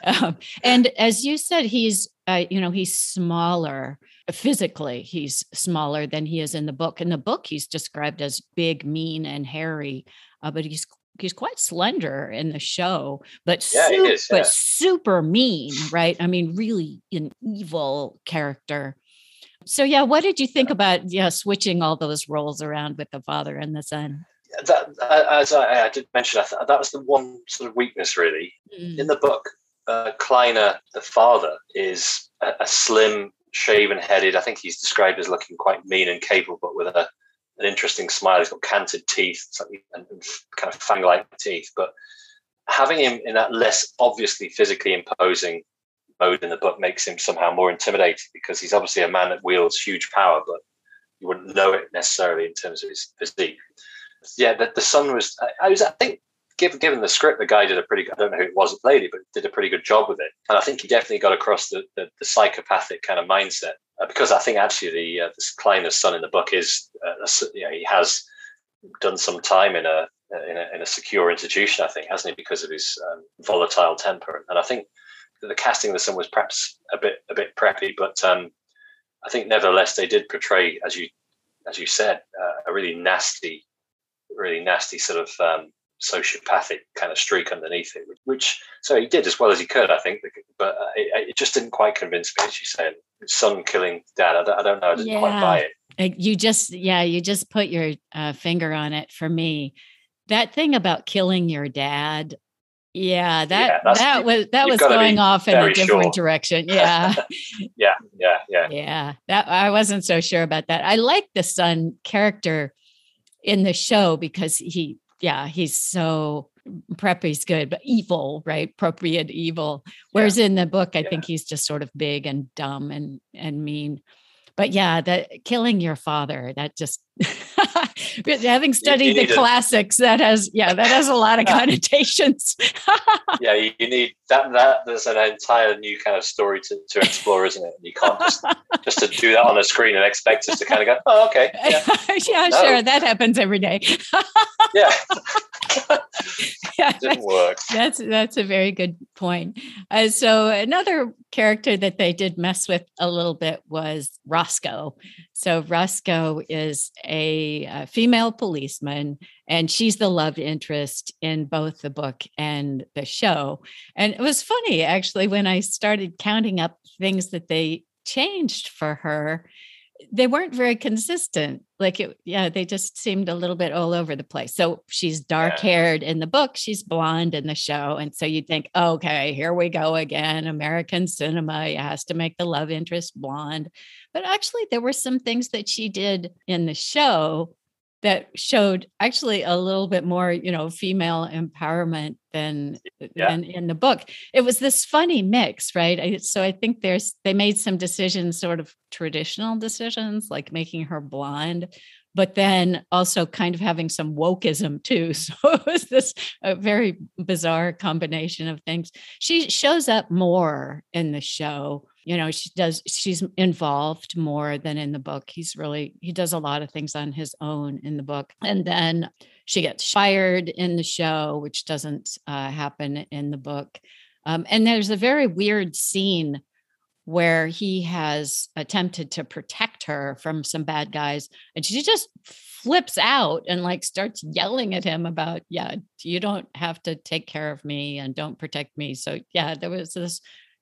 um, and as you said he's uh, you know he's smaller physically he's smaller than he is in the book. In the book he's described as big mean and hairy uh, but he's he's quite slender in the show but yeah, super, is, yeah. but super mean right? I mean really an evil character. So yeah what did you think about yeah switching all those roles around with the father and the son? That as I, I, did mention I th- that was the one sort of weakness really. Mm. in the book uh, kleiner the father is a, a slim shaven headed. I think he's described as looking quite mean and capable, but with a, an interesting smile. He's got canted teeth and, and kind of fang like teeth. But having him in that less obviously physically imposing mode in the book makes him somehow more intimidating because he's obviously a man that wields huge power, but you wouldn't know it necessarily in terms of his physique. Yeah, the, the son was, I, I was, I think given the script, the guy did a pretty. I don't know who it was that played it, but did a pretty good job with it. And I think he definitely got across the the, the psychopathic kind of mindset uh, because I think actually the uh, this Kleiner's son in the book is uh, you know, he has done some time in a, in a in a secure institution. I think hasn't he because of his um, volatile temper. And I think the casting of the son was perhaps a bit a bit preppy, but um, I think nevertheless they did portray as you as you said uh, a really nasty really nasty sort of um, sociopathic kind of streak underneath it, which so he did as well as he could, I think, but uh, it, it just didn't quite convince me, as you said. Son killing dad, I don't, I don't know, I didn't yeah. quite buy it. You just, yeah, you just put your uh, finger on it for me. That thing about killing your dad, Yeah, that yeah, that was that was going off in a different sure. direction. Yeah. yeah, yeah, yeah. Yeah. That I wasn't so sure about that. I like the son character in the show because he yeah, he's so preppy's good, but evil, right? Appropriate evil. Whereas yeah. in the book, I yeah. think he's just sort of big and dumb and and mean but yeah, that killing your father, that just having studied the classics, a, that has yeah, that has a lot of connotations. yeah, you, you, need that that there's an entire new kind of story to, to explore, isn't it? And you can't just just to do that on a screen and expect us to kind of go, oh, okay. Yeah, yeah no. sure. That happens every day. yeah. yeah, didn't work. That's that's a very good point. Uh, so another character that they did mess with a little bit was Roscoe. So Roscoe is a, a female policeman, and she's the love interest in both the book and the show. And it was funny actually when I started counting up things that they changed for her they weren't very consistent. Like it, yeah, they just seemed a little bit all over the place. So she's dark haired in the book, she's blonde in the show. And so you'd think, okay, here we go again. American cinema has to make the love interest blonde. But actually, there were some things that she did in the show that showed actually a little bit more, you know, female empowerment than yeah. than in the book. It was this funny mix, right? I, so I think there's they made some decisions, sort of traditional decisions, like making her blonde, but then also kind of having some wokeism too. So it was this a very bizarre combination of things. She shows up more in the show you know she does she's involved more than in the book he's really he does a lot of things on his own in the book and then she gets fired in the show which doesn't uh, happen in the book um, and there's a very weird scene where he has attempted to protect her from some bad guys and she just flips out and like starts yelling at him about yeah you don't have to take care of me and don't protect me so yeah there was this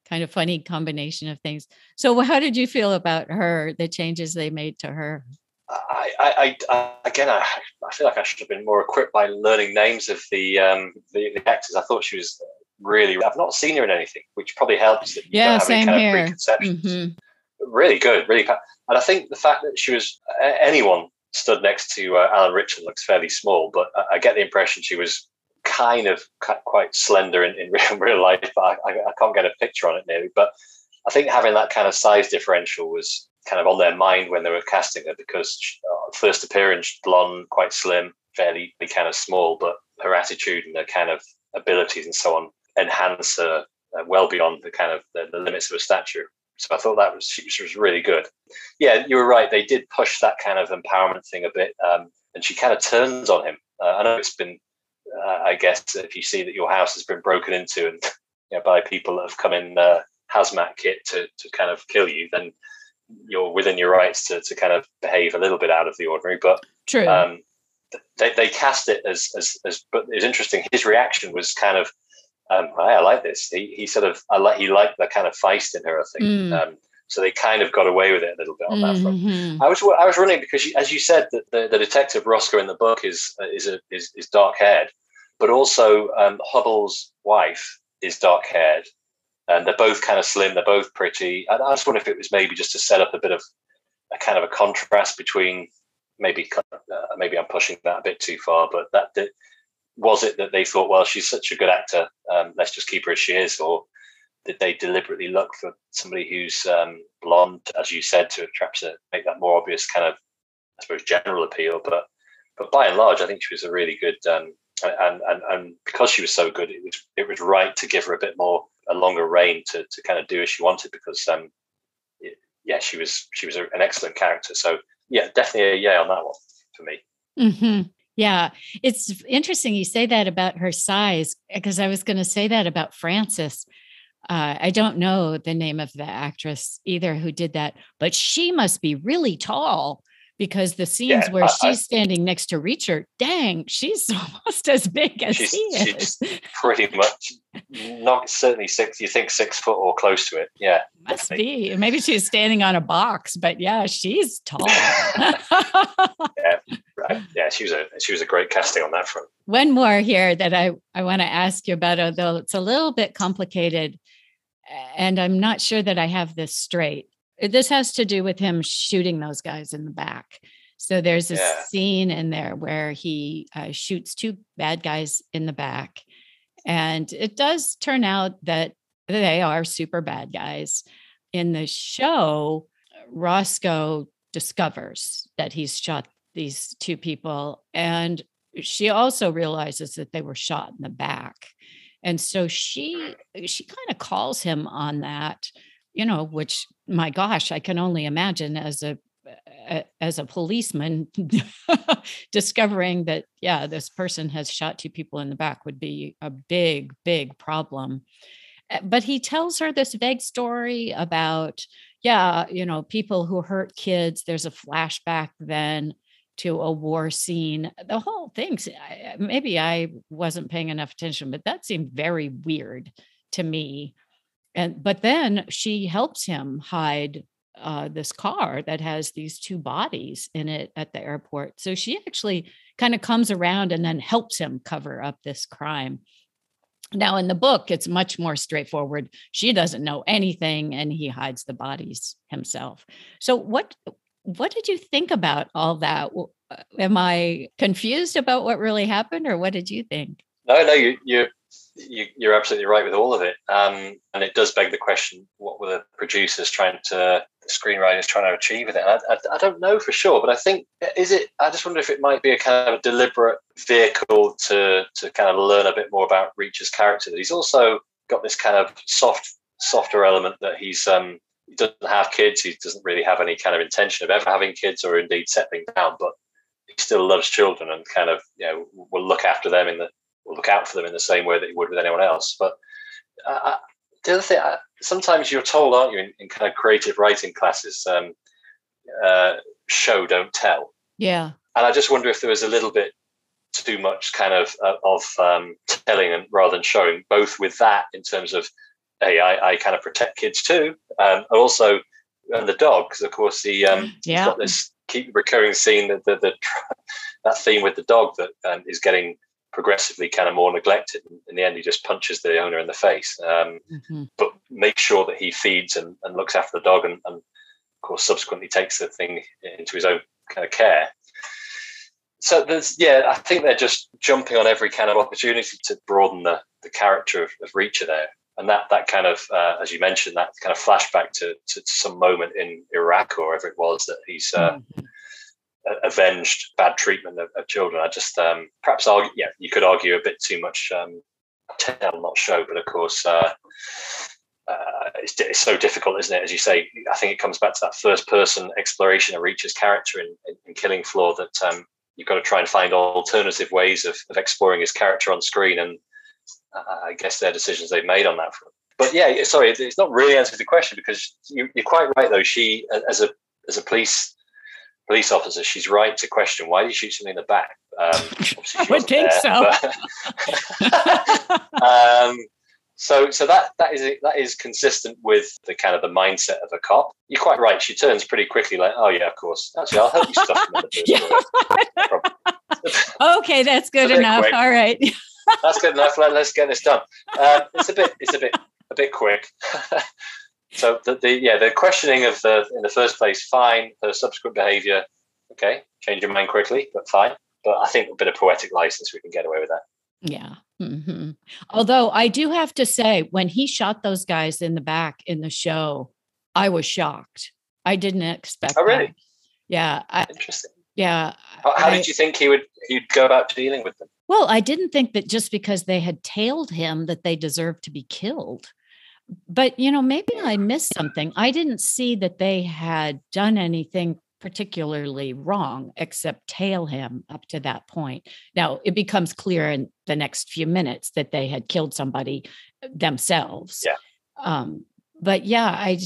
kind of funny combination of things. So, how did you feel about her? The changes they made to her? I, I, I again, I, I feel like I should have been more equipped by learning names of the, um, the, the actors. I thought she was really. I've not seen her in anything, which probably helps. That you yeah, same here. Mm-hmm. Really good, really. And I think the fact that she was anyone stood next to uh, Alan Ritchson looks fairly small, but I, I get the impression she was kind of quite slender in, in real, real life, but I, I, can't get a picture on it nearly. But I think having that kind of size differential was kind of on their mind when they were casting her because uh, first appearance, blonde, quite slim, fairly kind of small, but her attitude and her kind of abilities and so on enhance her uh, well beyond the kind of the, the, limits of her stature. So I thought that was she, she, was really good. Yeah, you were right. They did push that kind of empowerment thing a bit, um, and she kind of turns on him. Uh, I know it's been uh, I guess if you see that your house has been broken into and you know, by people that have come in uh, hazmat kit to, to kind of kill you, then you're within your rights to, to kind of behave a little bit out of the ordinary. But true. Um, they, they cast it as, as, as, but it's interesting. His reaction was kind of, um, I, I like this. He, he sort of, I like, he liked the kind of feist in her, I think. Mm. Um, so they kind of got away with it a little bit on that front. Mm-hmm. I was I was running because you, as you said that the, the detective Roscoe in the book is uh, is a, is, is dark haired, but also um, Hubble's wife is dark haired, and they're both kind of slim. They're both pretty. And I just wonder if it was maybe just to set up a bit of a kind of a contrast between maybe uh, maybe I'm pushing that a bit too far, but that, that was it that they thought, well, she's such a good actor, um, let's just keep her as she is, or did they deliberately look for somebody who's um, blonde, as you said, to perhaps uh, make that more obvious kind of, I suppose, general appeal? But but by and large, I think she was a really good, um, and, and and because she was so good, it was it was right to give her a bit more, a longer reign to to kind of do as she wanted because, um, yeah, she was she was an excellent character. So yeah, definitely a yeah on that one for me. Mm-hmm. Yeah, it's interesting you say that about her size because I was going to say that about Frances. Uh, I don't know the name of the actress either who did that, but she must be really tall because the scenes yeah, where I, she's I, standing next to Reacher, dang, she's almost as big as she's, he is. She's pretty much not certainly six. You think six foot or close to it? Yeah, must definitely. be. Maybe she's standing on a box, but yeah, she's tall. yeah, right. Yeah, she was a she was a great casting on that front. One more here that I I want to ask you about, although it's a little bit complicated, and I'm not sure that I have this straight this has to do with him shooting those guys in the back. So there's a yeah. scene in there where he uh, shoots two bad guys in the back. And it does turn out that they are super bad guys. In the show, Roscoe discovers that he's shot these two people. And she also realizes that they were shot in the back. And so she she kind of calls him on that you know, which my gosh, I can only imagine as a as a policeman discovering that yeah this person has shot two people in the back would be a big big problem. Eh, but he tells her this vague story about yeah you know people who hurt kids. There's a flashback then to a war scene. The whole thing maybe i wasn't paying enough attention but that seemed very weird to me and but then she helps him hide uh, this car that has these two bodies in it at the airport. So she actually kind of comes around and then helps him cover up this crime. Now, in the book, it's much more straightforward. She doesn't know anything, and he hides the bodies himself. So, what what did you think about all that? Uh, am I confused about what really happened, or what did you think? No, no, you you you, are absolutely right with all of it. Um, and it does beg the question: What were the producers trying to, the screenwriters trying to achieve with it? I, I, I, don't know for sure, but I think is it. I just wonder if it might be a kind of a deliberate vehicle to to kind of learn a bit more about Reacher's character. He's also got this kind of soft, softer element that he's um, he doesn't have kids. He doesn't really have any kind of intention of ever having kids or indeed settling down, but he still loves children and kind of you know will look after them in the look out for them in the same way that you would with anyone else. But uh, the other thing, uh, sometimes you're told, aren't you, in, in kind of creative writing classes, um, uh, show don't tell. Yeah. And I just wonder if there was a little bit too much kind of uh, of um, telling and rather than showing, both with that in terms of, hey, I, I kind of protect kids too, um, and also and the dog, because of course he um, yeah. got this keep recurring scene that the, the, that theme with the dog that um, is getting progressively kind of more neglected. In the end, he just punches the owner in the face. Um, mm-hmm. But make sure that he feeds and, and looks after the dog, and, and, of course, subsequently takes the thing into his own kind of care. So there's, yeah, I think they're just jumping on every kind of opportunity to broaden the, the character of, of Reacher there. And that, that kind of, uh, as you mentioned, that kind of flashback to, to, some moment in Iraq or wherever it was that he's uh, mm-hmm avenged bad treatment of, of children. I just um, perhaps argue, yeah, you could argue a bit too much um, tell, not show, but of course. Uh, uh, it's, it's, so difficult, isn't it? As you say, I think it comes back to that first-person exploration of Reacher's character in, in, in Killing Floor. That um, you've got to try and find alternative ways of, of exploring his character on screen, and uh, I guess their decisions they've made on that front. But yeah, sorry, it's not really answering the question because you, are quite right though. She, as a as a police police officer, she's right to question why did you shoot somebody in the back? Um, I would think there, so. But, um, so, so that that is that is consistent with the kind of the mindset of a cop. You're quite right. She turns pretty quickly, like, "Oh yeah, of course. Actually, I'll help you stuff yeah. okay, that's good enough. Quick. All right, that's good enough. Let, us get this done. Um, it's a bit, it's a bit, a bit quick. So the, the, yeah, the questioning of the in the first place, fine. The subsequent behaviour, okay, change your mind quickly, but fine. But I think a bit of poetic license, we can get away with that. Yeah. Mm-hmm. Although I do have to say, when he shot those guys in the back in the show, I was shocked. I didn't expect. Oh, really? That. Yeah. I, Interesting. Yeah. How, how I, did you think he would he'd go about dealing with them? Well, I didn't think that just because they had tailed him that they deserved to be killed but you know maybe i missed something i didn't see that they had done anything particularly wrong except tail him up to that point now it becomes clear in the next few minutes that they had killed somebody uh, themselves yeah um but yeah i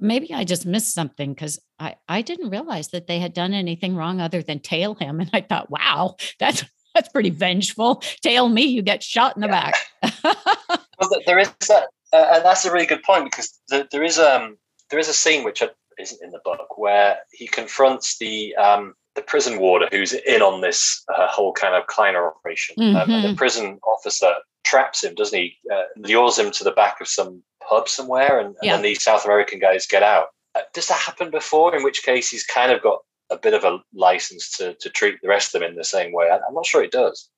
maybe i just missed something because I, I didn't realize that they had done anything wrong other than tail him. And I thought, wow, that's that's pretty vengeful. Tail me, you get shot in the yeah. back. well, there is that, uh, and that's a really good point because there, there is um there is a scene which isn't in the book where he confronts the um the prison warder who's in on this uh, whole kind of Kleiner operation, mm-hmm. um, and the mm-hmm. prison officer traps him, doesn't he? Uh, lures him to the back of some pub somewhere, and, yeah. and these South American guys get out. Uh, does that happen before? In which case, he's kind of got a bit of a license to to treat the rest of them in the same way. I, am not sure it does.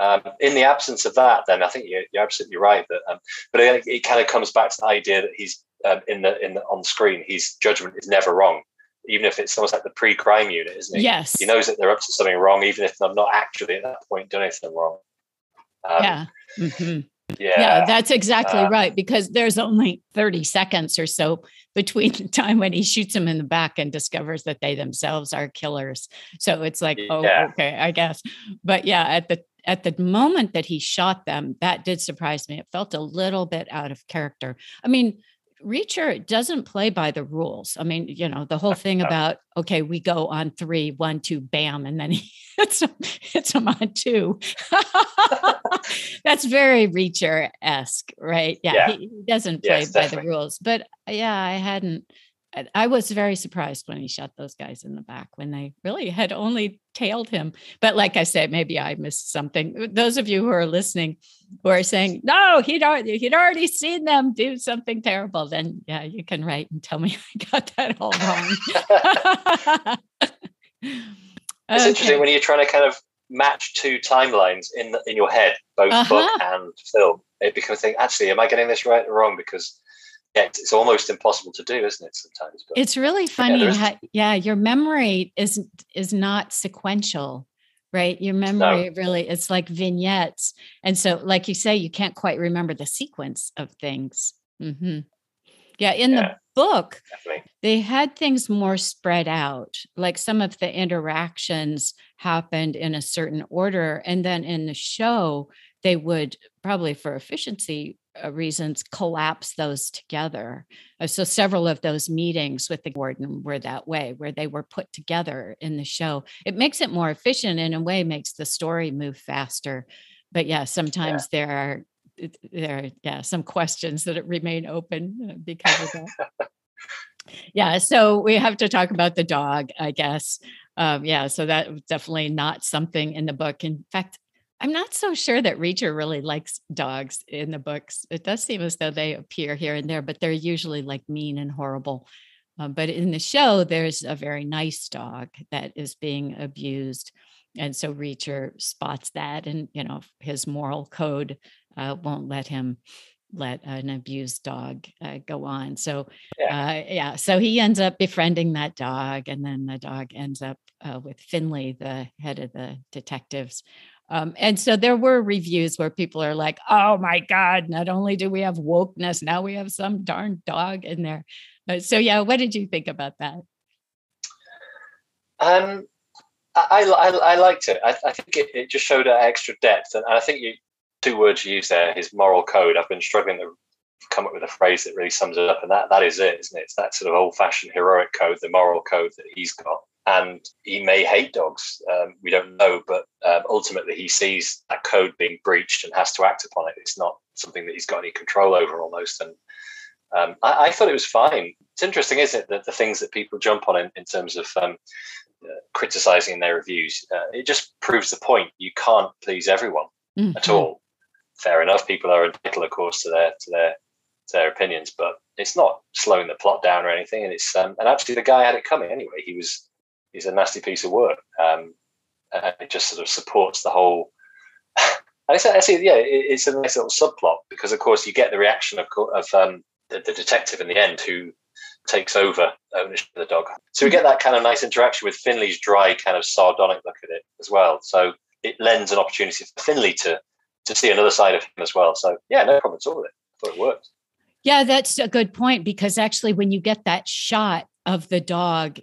Um, in the absence of that, then I think you're, you're absolutely right. That, um, but it, it, kind of comes back to the idea that he's um, in the in the on screen. His judgment is never wrong, even if it's almost like the pre-crime unit, isn't it? Yes. He knows that they're up to something wrong, even if they're not actually at that point doing anything wrong. Um, yeah. Mm-hmm. Yeah. yeah, that's exactly uh, right. Because there's only 30 seconds or so between the time when he shoots him in the back and discovers that they themselves are killers. So it's like, oh, yeah. okay, I guess. But yeah, at the at the moment that he shot them, that did surprise me. It felt a little bit out of character. I mean, Reacher doesn't play by the rules. I mean, you know, the whole thing about okay, we go on three, one, two, bam, and then he hits him, hits him on two. That's very Reacher esque, right? Yeah, yeah. He, doesn't play yes, by definitely. the rules. But uh, yeah, I hadn't I was very surprised when he shot those guys in the back when they really had only tailed him. But like I said, maybe I missed something. Those of you who are listening who are saying, no, he'd already, he'd already seen them do something terrible, then yeah, you can write and tell me I got that all wrong. it's okay. interesting when you're trying to kind of match two timelines in in your head, both uh-huh. book and film. It becomes think. Actually, am I getting this right or wrong? Because it's almost impossible to do, isn't it? Sometimes. But, it's really funny. Yeah, how, yeah, your memory is is not sequential, right? Your memory no. really it's like vignettes, and so, like you say, you can't quite remember the sequence of things. Mm-hmm. Yeah, in yeah, the book, definitely. they had things more spread out. Like some of the interactions happened in a certain order, and then in the show, they would probably for efficiency reasons collapse those together. Uh, so several of those meetings with the warden were that way, where they were put together in the show. It makes it more efficient in a way, makes the story move faster. But yeah, sometimes yeah. there are there are yeah some questions that remain open uh, because of that. yeah, so we have to talk about the dog, I guess. Um, yeah, so that was definitely not something in the book. In fact, I'm not so sure that Reacher really likes dogs in the books. It does seem as though they appear here and there, but they're usually like mean and horrible. Uh, but in the show, there's a very nice dog that is being abused. And so Reacher spots that, and you know his moral code uh, won't let him let an abused dog uh, go on. So yeah. Uh, yeah. so he ends up befriending that dog, and then the dog ends up uh, with Finley, the head of the detectives, um, and so there were reviews where people are like, oh my God, not only do we have wokeness, now we have some darn dog in there. Uh, so, yeah, what did you think about that? Um, I, I, I liked it. I, I think it, it just showed an extra depth. And I think you two words you used there, his moral code. I've been struggling to come up with a phrase that really sums it up. And that, that is it, isn't it? It's that sort of old fashioned heroic code, the moral code that he's got and he may hate dogs. Um, we don't know, but um, ultimately he sees that code being breached and has to act upon it. It's not something that he's got any control over, almost. And um, I, I, thought it was fine. It's interesting, isn't it, that the things that people jump on in, in terms of um, uh, criticizing their reviews, uh, it just proves the point. You can't please everyone mm-hmm. at all. Fair enough. People are entitled, of course, to their to their to their opinions, but it's not slowing the plot down or anything. And it's um, and actually the guy had it coming anyway. He was is a nasty piece of work. Um, and it just sort of supports the whole. I say, I see, yeah, it, it's a nice little subplot because, of course, you get the reaction of, of um, the, the, detective in the end who takes over ownership of the dog. So we get that kind of nice interaction with Finley's dry, kind of sardonic look at it as well. So it lends an opportunity for Finley to to see another side of him as well. So yeah, no problem at all with it. I thought it worked. Yeah, that's a good point because actually, when you get that shot of the dog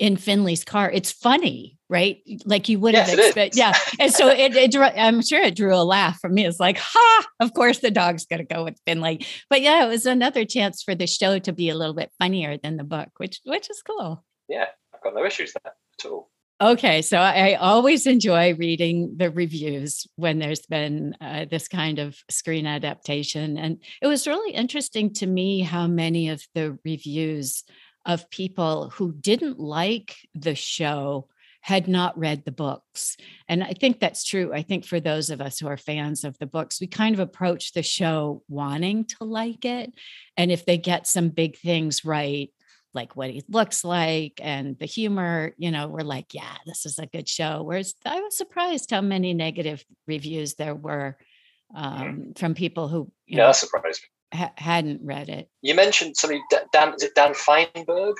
in Finley's car. It's funny, right? Like you wouldn't yes, expect. Yeah. And so it, it, I'm sure it drew a laugh from me. It's like, ha, of course the dog's going to go with Finley. But yeah, it was another chance for the show to be a little bit funnier than the book, which, which is cool. yeah, I've got no issues there at all. Okay, so I always enjoy reading the reviews when there's been uh, this kind of screen adaptation. And it was really interesting to me how many of the reviews of people who didn't like the show had not read the books. And I think that's true. I think for those of us who are fans of the books, we kind of approach the show wanting to like it. And if they get some big things right, like what he looks like and the humor, you know, we're like, yeah, this is a good show. Whereas I was surprised how many negative reviews there were um, from people who, yeah, know, that surprised me. Ha- hadn't read it. You mentioned somebody, Dan, is it Dan Fienberg?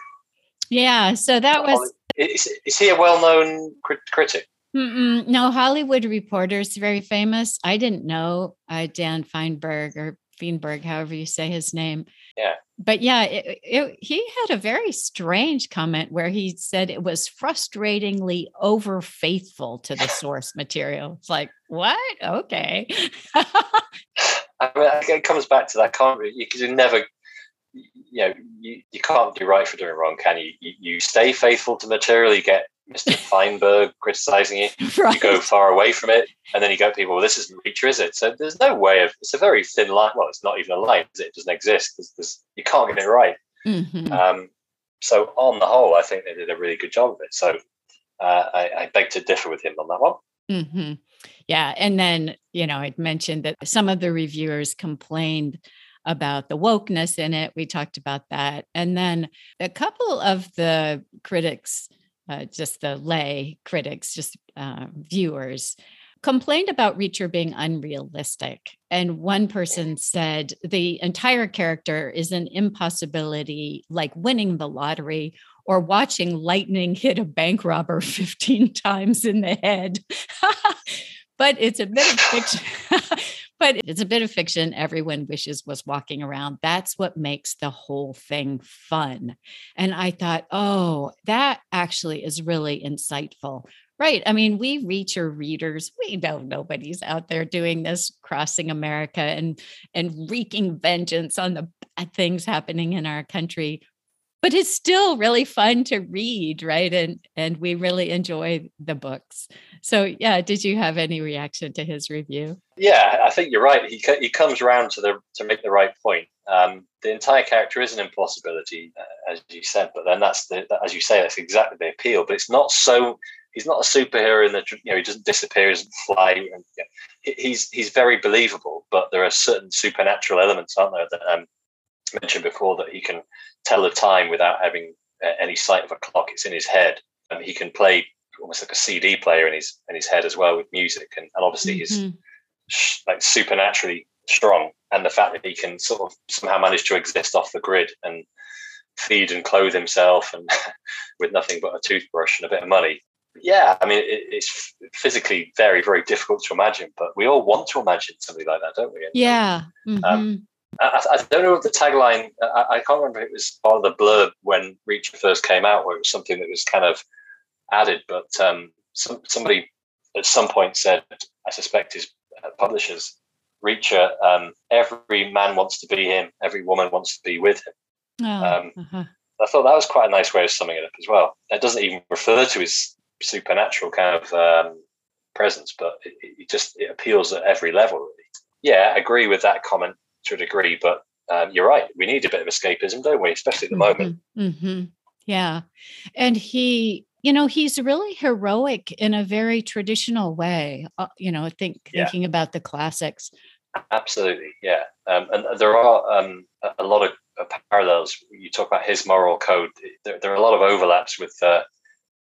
Yeah, so that was. Is, is he a well-known crit- critic? Mm-mm. No, Hollywood Reporter is very famous. I didn't know uh, Dan Fienberg or Fienberg, however you say his name. Yeah but yeah, it, it, he had a very strange comment where he said it was frustratingly over faithful to the source material. It's like, what? Okay. I mean, it comes back to that, can't you? Because you never, you know, you, you can't do right for doing wrong, can you? You, you stay faithful to material, you get Mr. Fienberg criticizing you. Right. You go far away from it, and then you go, people, well, this isn't Reacher, is it? So there's no way of. It's a very thin line. Well, it's not even a line. It? it doesn't exist. There's, there's, you can't get it right. Mm-hmm. Um, so on the whole, I think they did a really good job of it. So uh, I, I, beg to differ with him on that one. Mm-hmm. Yeah, and then you know I'd mentioned that some of the reviewers complained about the wokeness in it. We talked about that, and then a couple of the critics uh, just the lay critics, just uh, viewers, complained about Reacher being unrealistic. And one person said the entire character is an impossibility, like winning the lottery or watching lightning hit a bank robber 15 times in the head. but it's a bit of fiction. but it's a bit of fiction everyone wishes was walking around. That's what makes the whole thing fun. And I thought, oh, that actually is really insightful. Right. I mean, we Reacher readers. We know nobody's out there doing this, crossing America and and wreaking vengeance on the bad things happening in our country but it's still really fun to read right and and we really enjoy the books. So yeah did you have any reaction to his review? Yeah i think you're right. He, he comes around to the to make the right point. Um, the entire character is an impossibility uh, as you said but then that's the as you say that's exactly the appeal but it's not so he's not a superhero in the you know he doesn't disappear he doesn't fly and, you know, he's he's very believable but there are certain supernatural elements aren't there that um, mentioned before that he can tell the time without having uh, any sight of a clock. It's in his head, and he can play almost like a CD player in his in his head as well with music, and, and obviously mm-hmm. he's like supernaturally strong. And the fact that he can sort of somehow manage to exist off the grid and feed and clothe himself, and with nothing but a toothbrush and a bit of money. Yeah, I mean, it, it's physically very, very difficult to imagine, but we all want to imagine something like that, don't we? Yeah. Um, mm-hmm. Um, I, I, don't know what the tagline. I, I, can't remember. It was part of the blurb when Reacher first came out, where it was something that was kind of added. But um, some, somebody at some point said, I suspect his uh, publishers, Reacher, um, every man wants to be him, every woman wants to be with him. Oh, um, uh-huh. I thought that was quite a nice way of summing it up as well. It doesn't even refer to his supernatural kind of um, presence, but it, it, just it appeals at every level. Really. Yeah, I agree with that comment to a degree, but um, you're right. We need a bit of escapism, don't we? Especially at the mm-hmm. moment. Mm-hmm. Yeah. And he, you know, he's really heroic in a very traditional way. Uh, you know, think yeah. thinking about the classics. Absolutely, yeah. Um, and there are um, a lot of parallels. You talk about his moral code. There, there are a lot of overlaps with uh,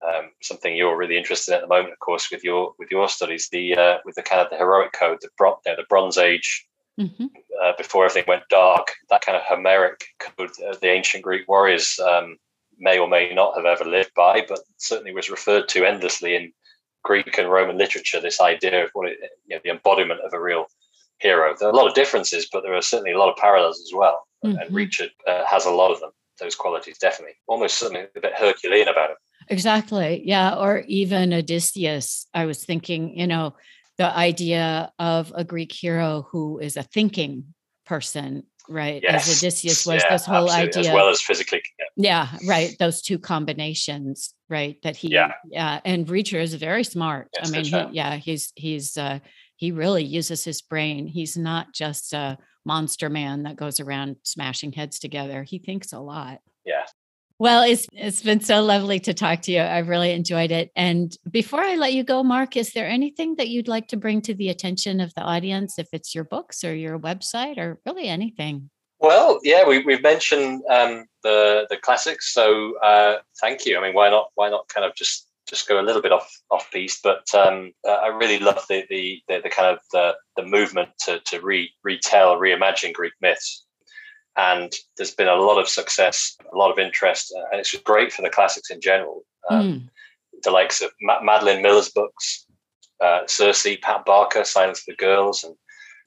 um, something you're really interested in at the moment, of course, with your with your studies. The uh, with the kind of the heroic code, the, bron- you know, the Bronze Age mm-hmm. uh, before everything went dark. That kind of Homeric code uh, the ancient Greek warriors um, may or may not have ever lived by, but certainly was referred to endlessly in Greek and Roman literature. This idea of what it, you know, the embodiment of a real hero. There are a lot of differences, but there are certainly a lot of parallels as well. Mm-hmm. And Reacher uh, has a lot of them. Those qualities definitely, almost something a bit Herculean about him. Exactly. Yeah. Or even Odysseus. I was thinking, you know, the idea of a Greek hero who is a thinking person right? Yes. As Odysseus was yeah, this whole idea, as well as physically. Yeah. yeah. right. Those two combinations, right? That he, yeah, yeah. And Reacher is very smart. Yes, I mean, he, yeah, he's he's uh, he really uses his brain. He's not just a monster man that goes around smashing heads together. He thinks a lot. Well, it's it's been so lovely to talk to you. I've really enjoyed it. And before I let you go, Mark, is there anything that you'd like to bring to the attention of the audience, if it's your books or your website or really anything? Well, yeah, we, we've mentioned um, the the classics, so uh, thank you. I mean, why not? Why not kind of just just go a little bit off off piece? But um, I really love the, the the, the kind of the, the movement to to re, retell, reimagine Greek myths and there's been a lot of success, a lot of interest, uh, and it's great for the classics in general. Um, mm. The likes of Ma- Madeline Miller's books, uh, Circe, Pat Barker, Silence of the Girls, and,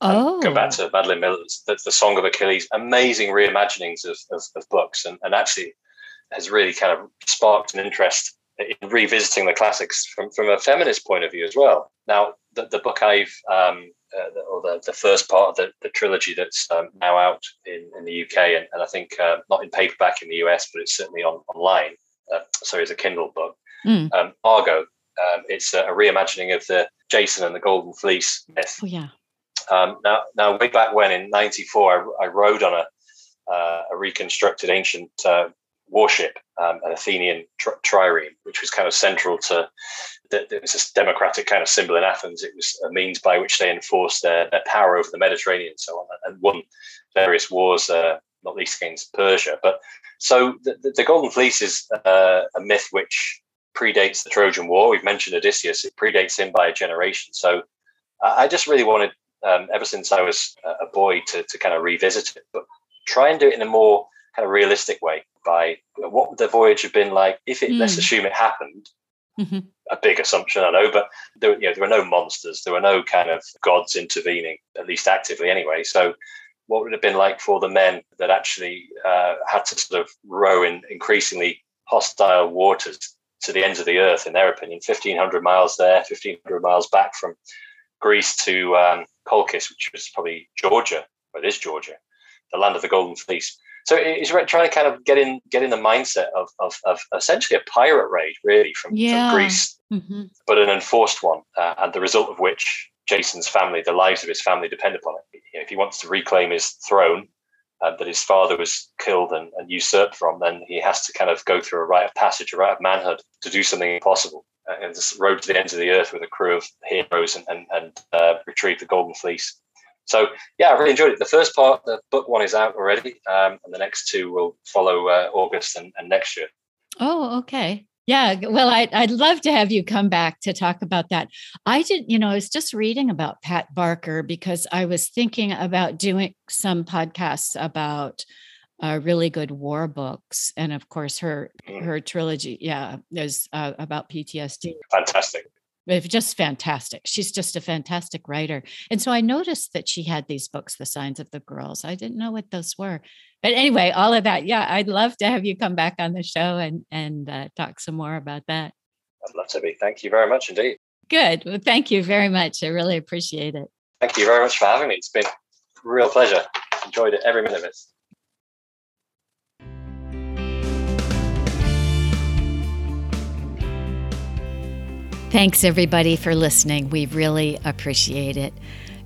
oh. go back to Madeline Miller's the, the Song of Achilles. Amazing reimaginings of, of, of books, and, and actually has really kind of sparked an interest in revisiting the classics from, from a feminist point of view as well. Now, the, the book I've um, uh, or the, the first part of the, the trilogy that's um, now out in, in the UK and, and I think uh, not in paperback in the US, but it's certainly on online. Uh, so it's a Kindle book. Mm. Um, Argo. Um, it's a, a, reimagining of the Jason and the Golden Fleece myth. Oh yeah. Um, now, now way back when in '94, I, I, rode on a, uh, a reconstructed ancient uh, warship, um, an Athenian tri- trireme, which was kind of central to that it was this democratic kind of symbol in Athens. It was a means by which they enforced their, their power over the Mediterranean and so on, and won various wars, uh, not least against Persia. But so the, the Golden Fleece is uh, a myth which predates the Trojan War. We've mentioned Odysseus; it predates him by a generation. So I just really wanted, um, ever since I was a boy, to to kind of revisit it, but try and do it in a more kind of realistic way by what would the voyage have been like if it mm. let's hmm. assume it happened mm-hmm. a big assumption i know but there, you know, there were no monsters. There were no kind of gods intervening at least actively anyway. So what would it have been like for the men that actually uh, had to sort of row in increasingly hostile waters to the ends of the earth in their opinion? 1500 miles there 1500 miles back from greece to um, colchis which was probably georgia but it is georgia the land of the golden fleece so it's trying to kind of get in get in the mindset of of, of essentially a pirate raid, really, from, yeah. from Greece, mm-hmm. but an enforced one, uh, and the result of which Jason's family, the lives of his family, depend upon it. You know, if he wants to reclaim his throne uh, that his father was killed and, and, usurped from, then he has to kind of go through a rite of passage, a rite of manhood, to do something impossible. Uh, and this road to the ends of the earth with a crew of heroes and, and, and uh, retrieve the golden fleece. So yeah, I really enjoyed it. The first part, the book one, is out already, um, and the next two will follow uh, August and, and, next year. Oh, okay. Yeah, well, I'd, I'd love to have you come back to talk about that. I did, you know, I was just reading about Pat Barker because I was thinking about doing some podcasts about uh, really good war books, and of course, her mm. her trilogy, yeah, is uh, about PTSD. Fantastic just fantastic. She's just a fantastic writer. And so I noticed that she had these books, The Silence of the Girls. I didn't know what those were. But anyway, all of that. Yeah, I'd love to have you come back on the show and and uh, talk some more about that. I'd love to be. Thank you very much indeed. Good. Well, thank you very much. I really appreciate it. Thank you very much for having me. It's been a real pleasure. Enjoyed it every minute of it. Thanks, everybody, for listening. We really appreciate it.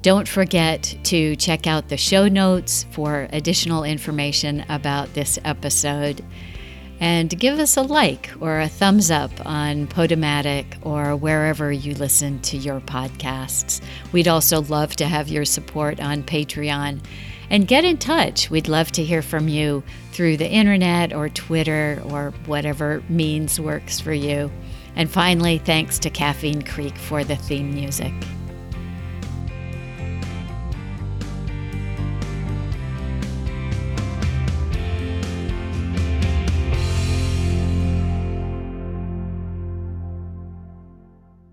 Don't forget to check out the show notes for additional information about this episode. And give us a like or a thumbs up on Podomatic or wherever you listen to your podcasts. We'd also love to have your support on Patreon. And get in touch. We'd love to hear from you through the internet or Twitter or whatever means works for you. And finally, thanks to Caffeine Creek for the theme music.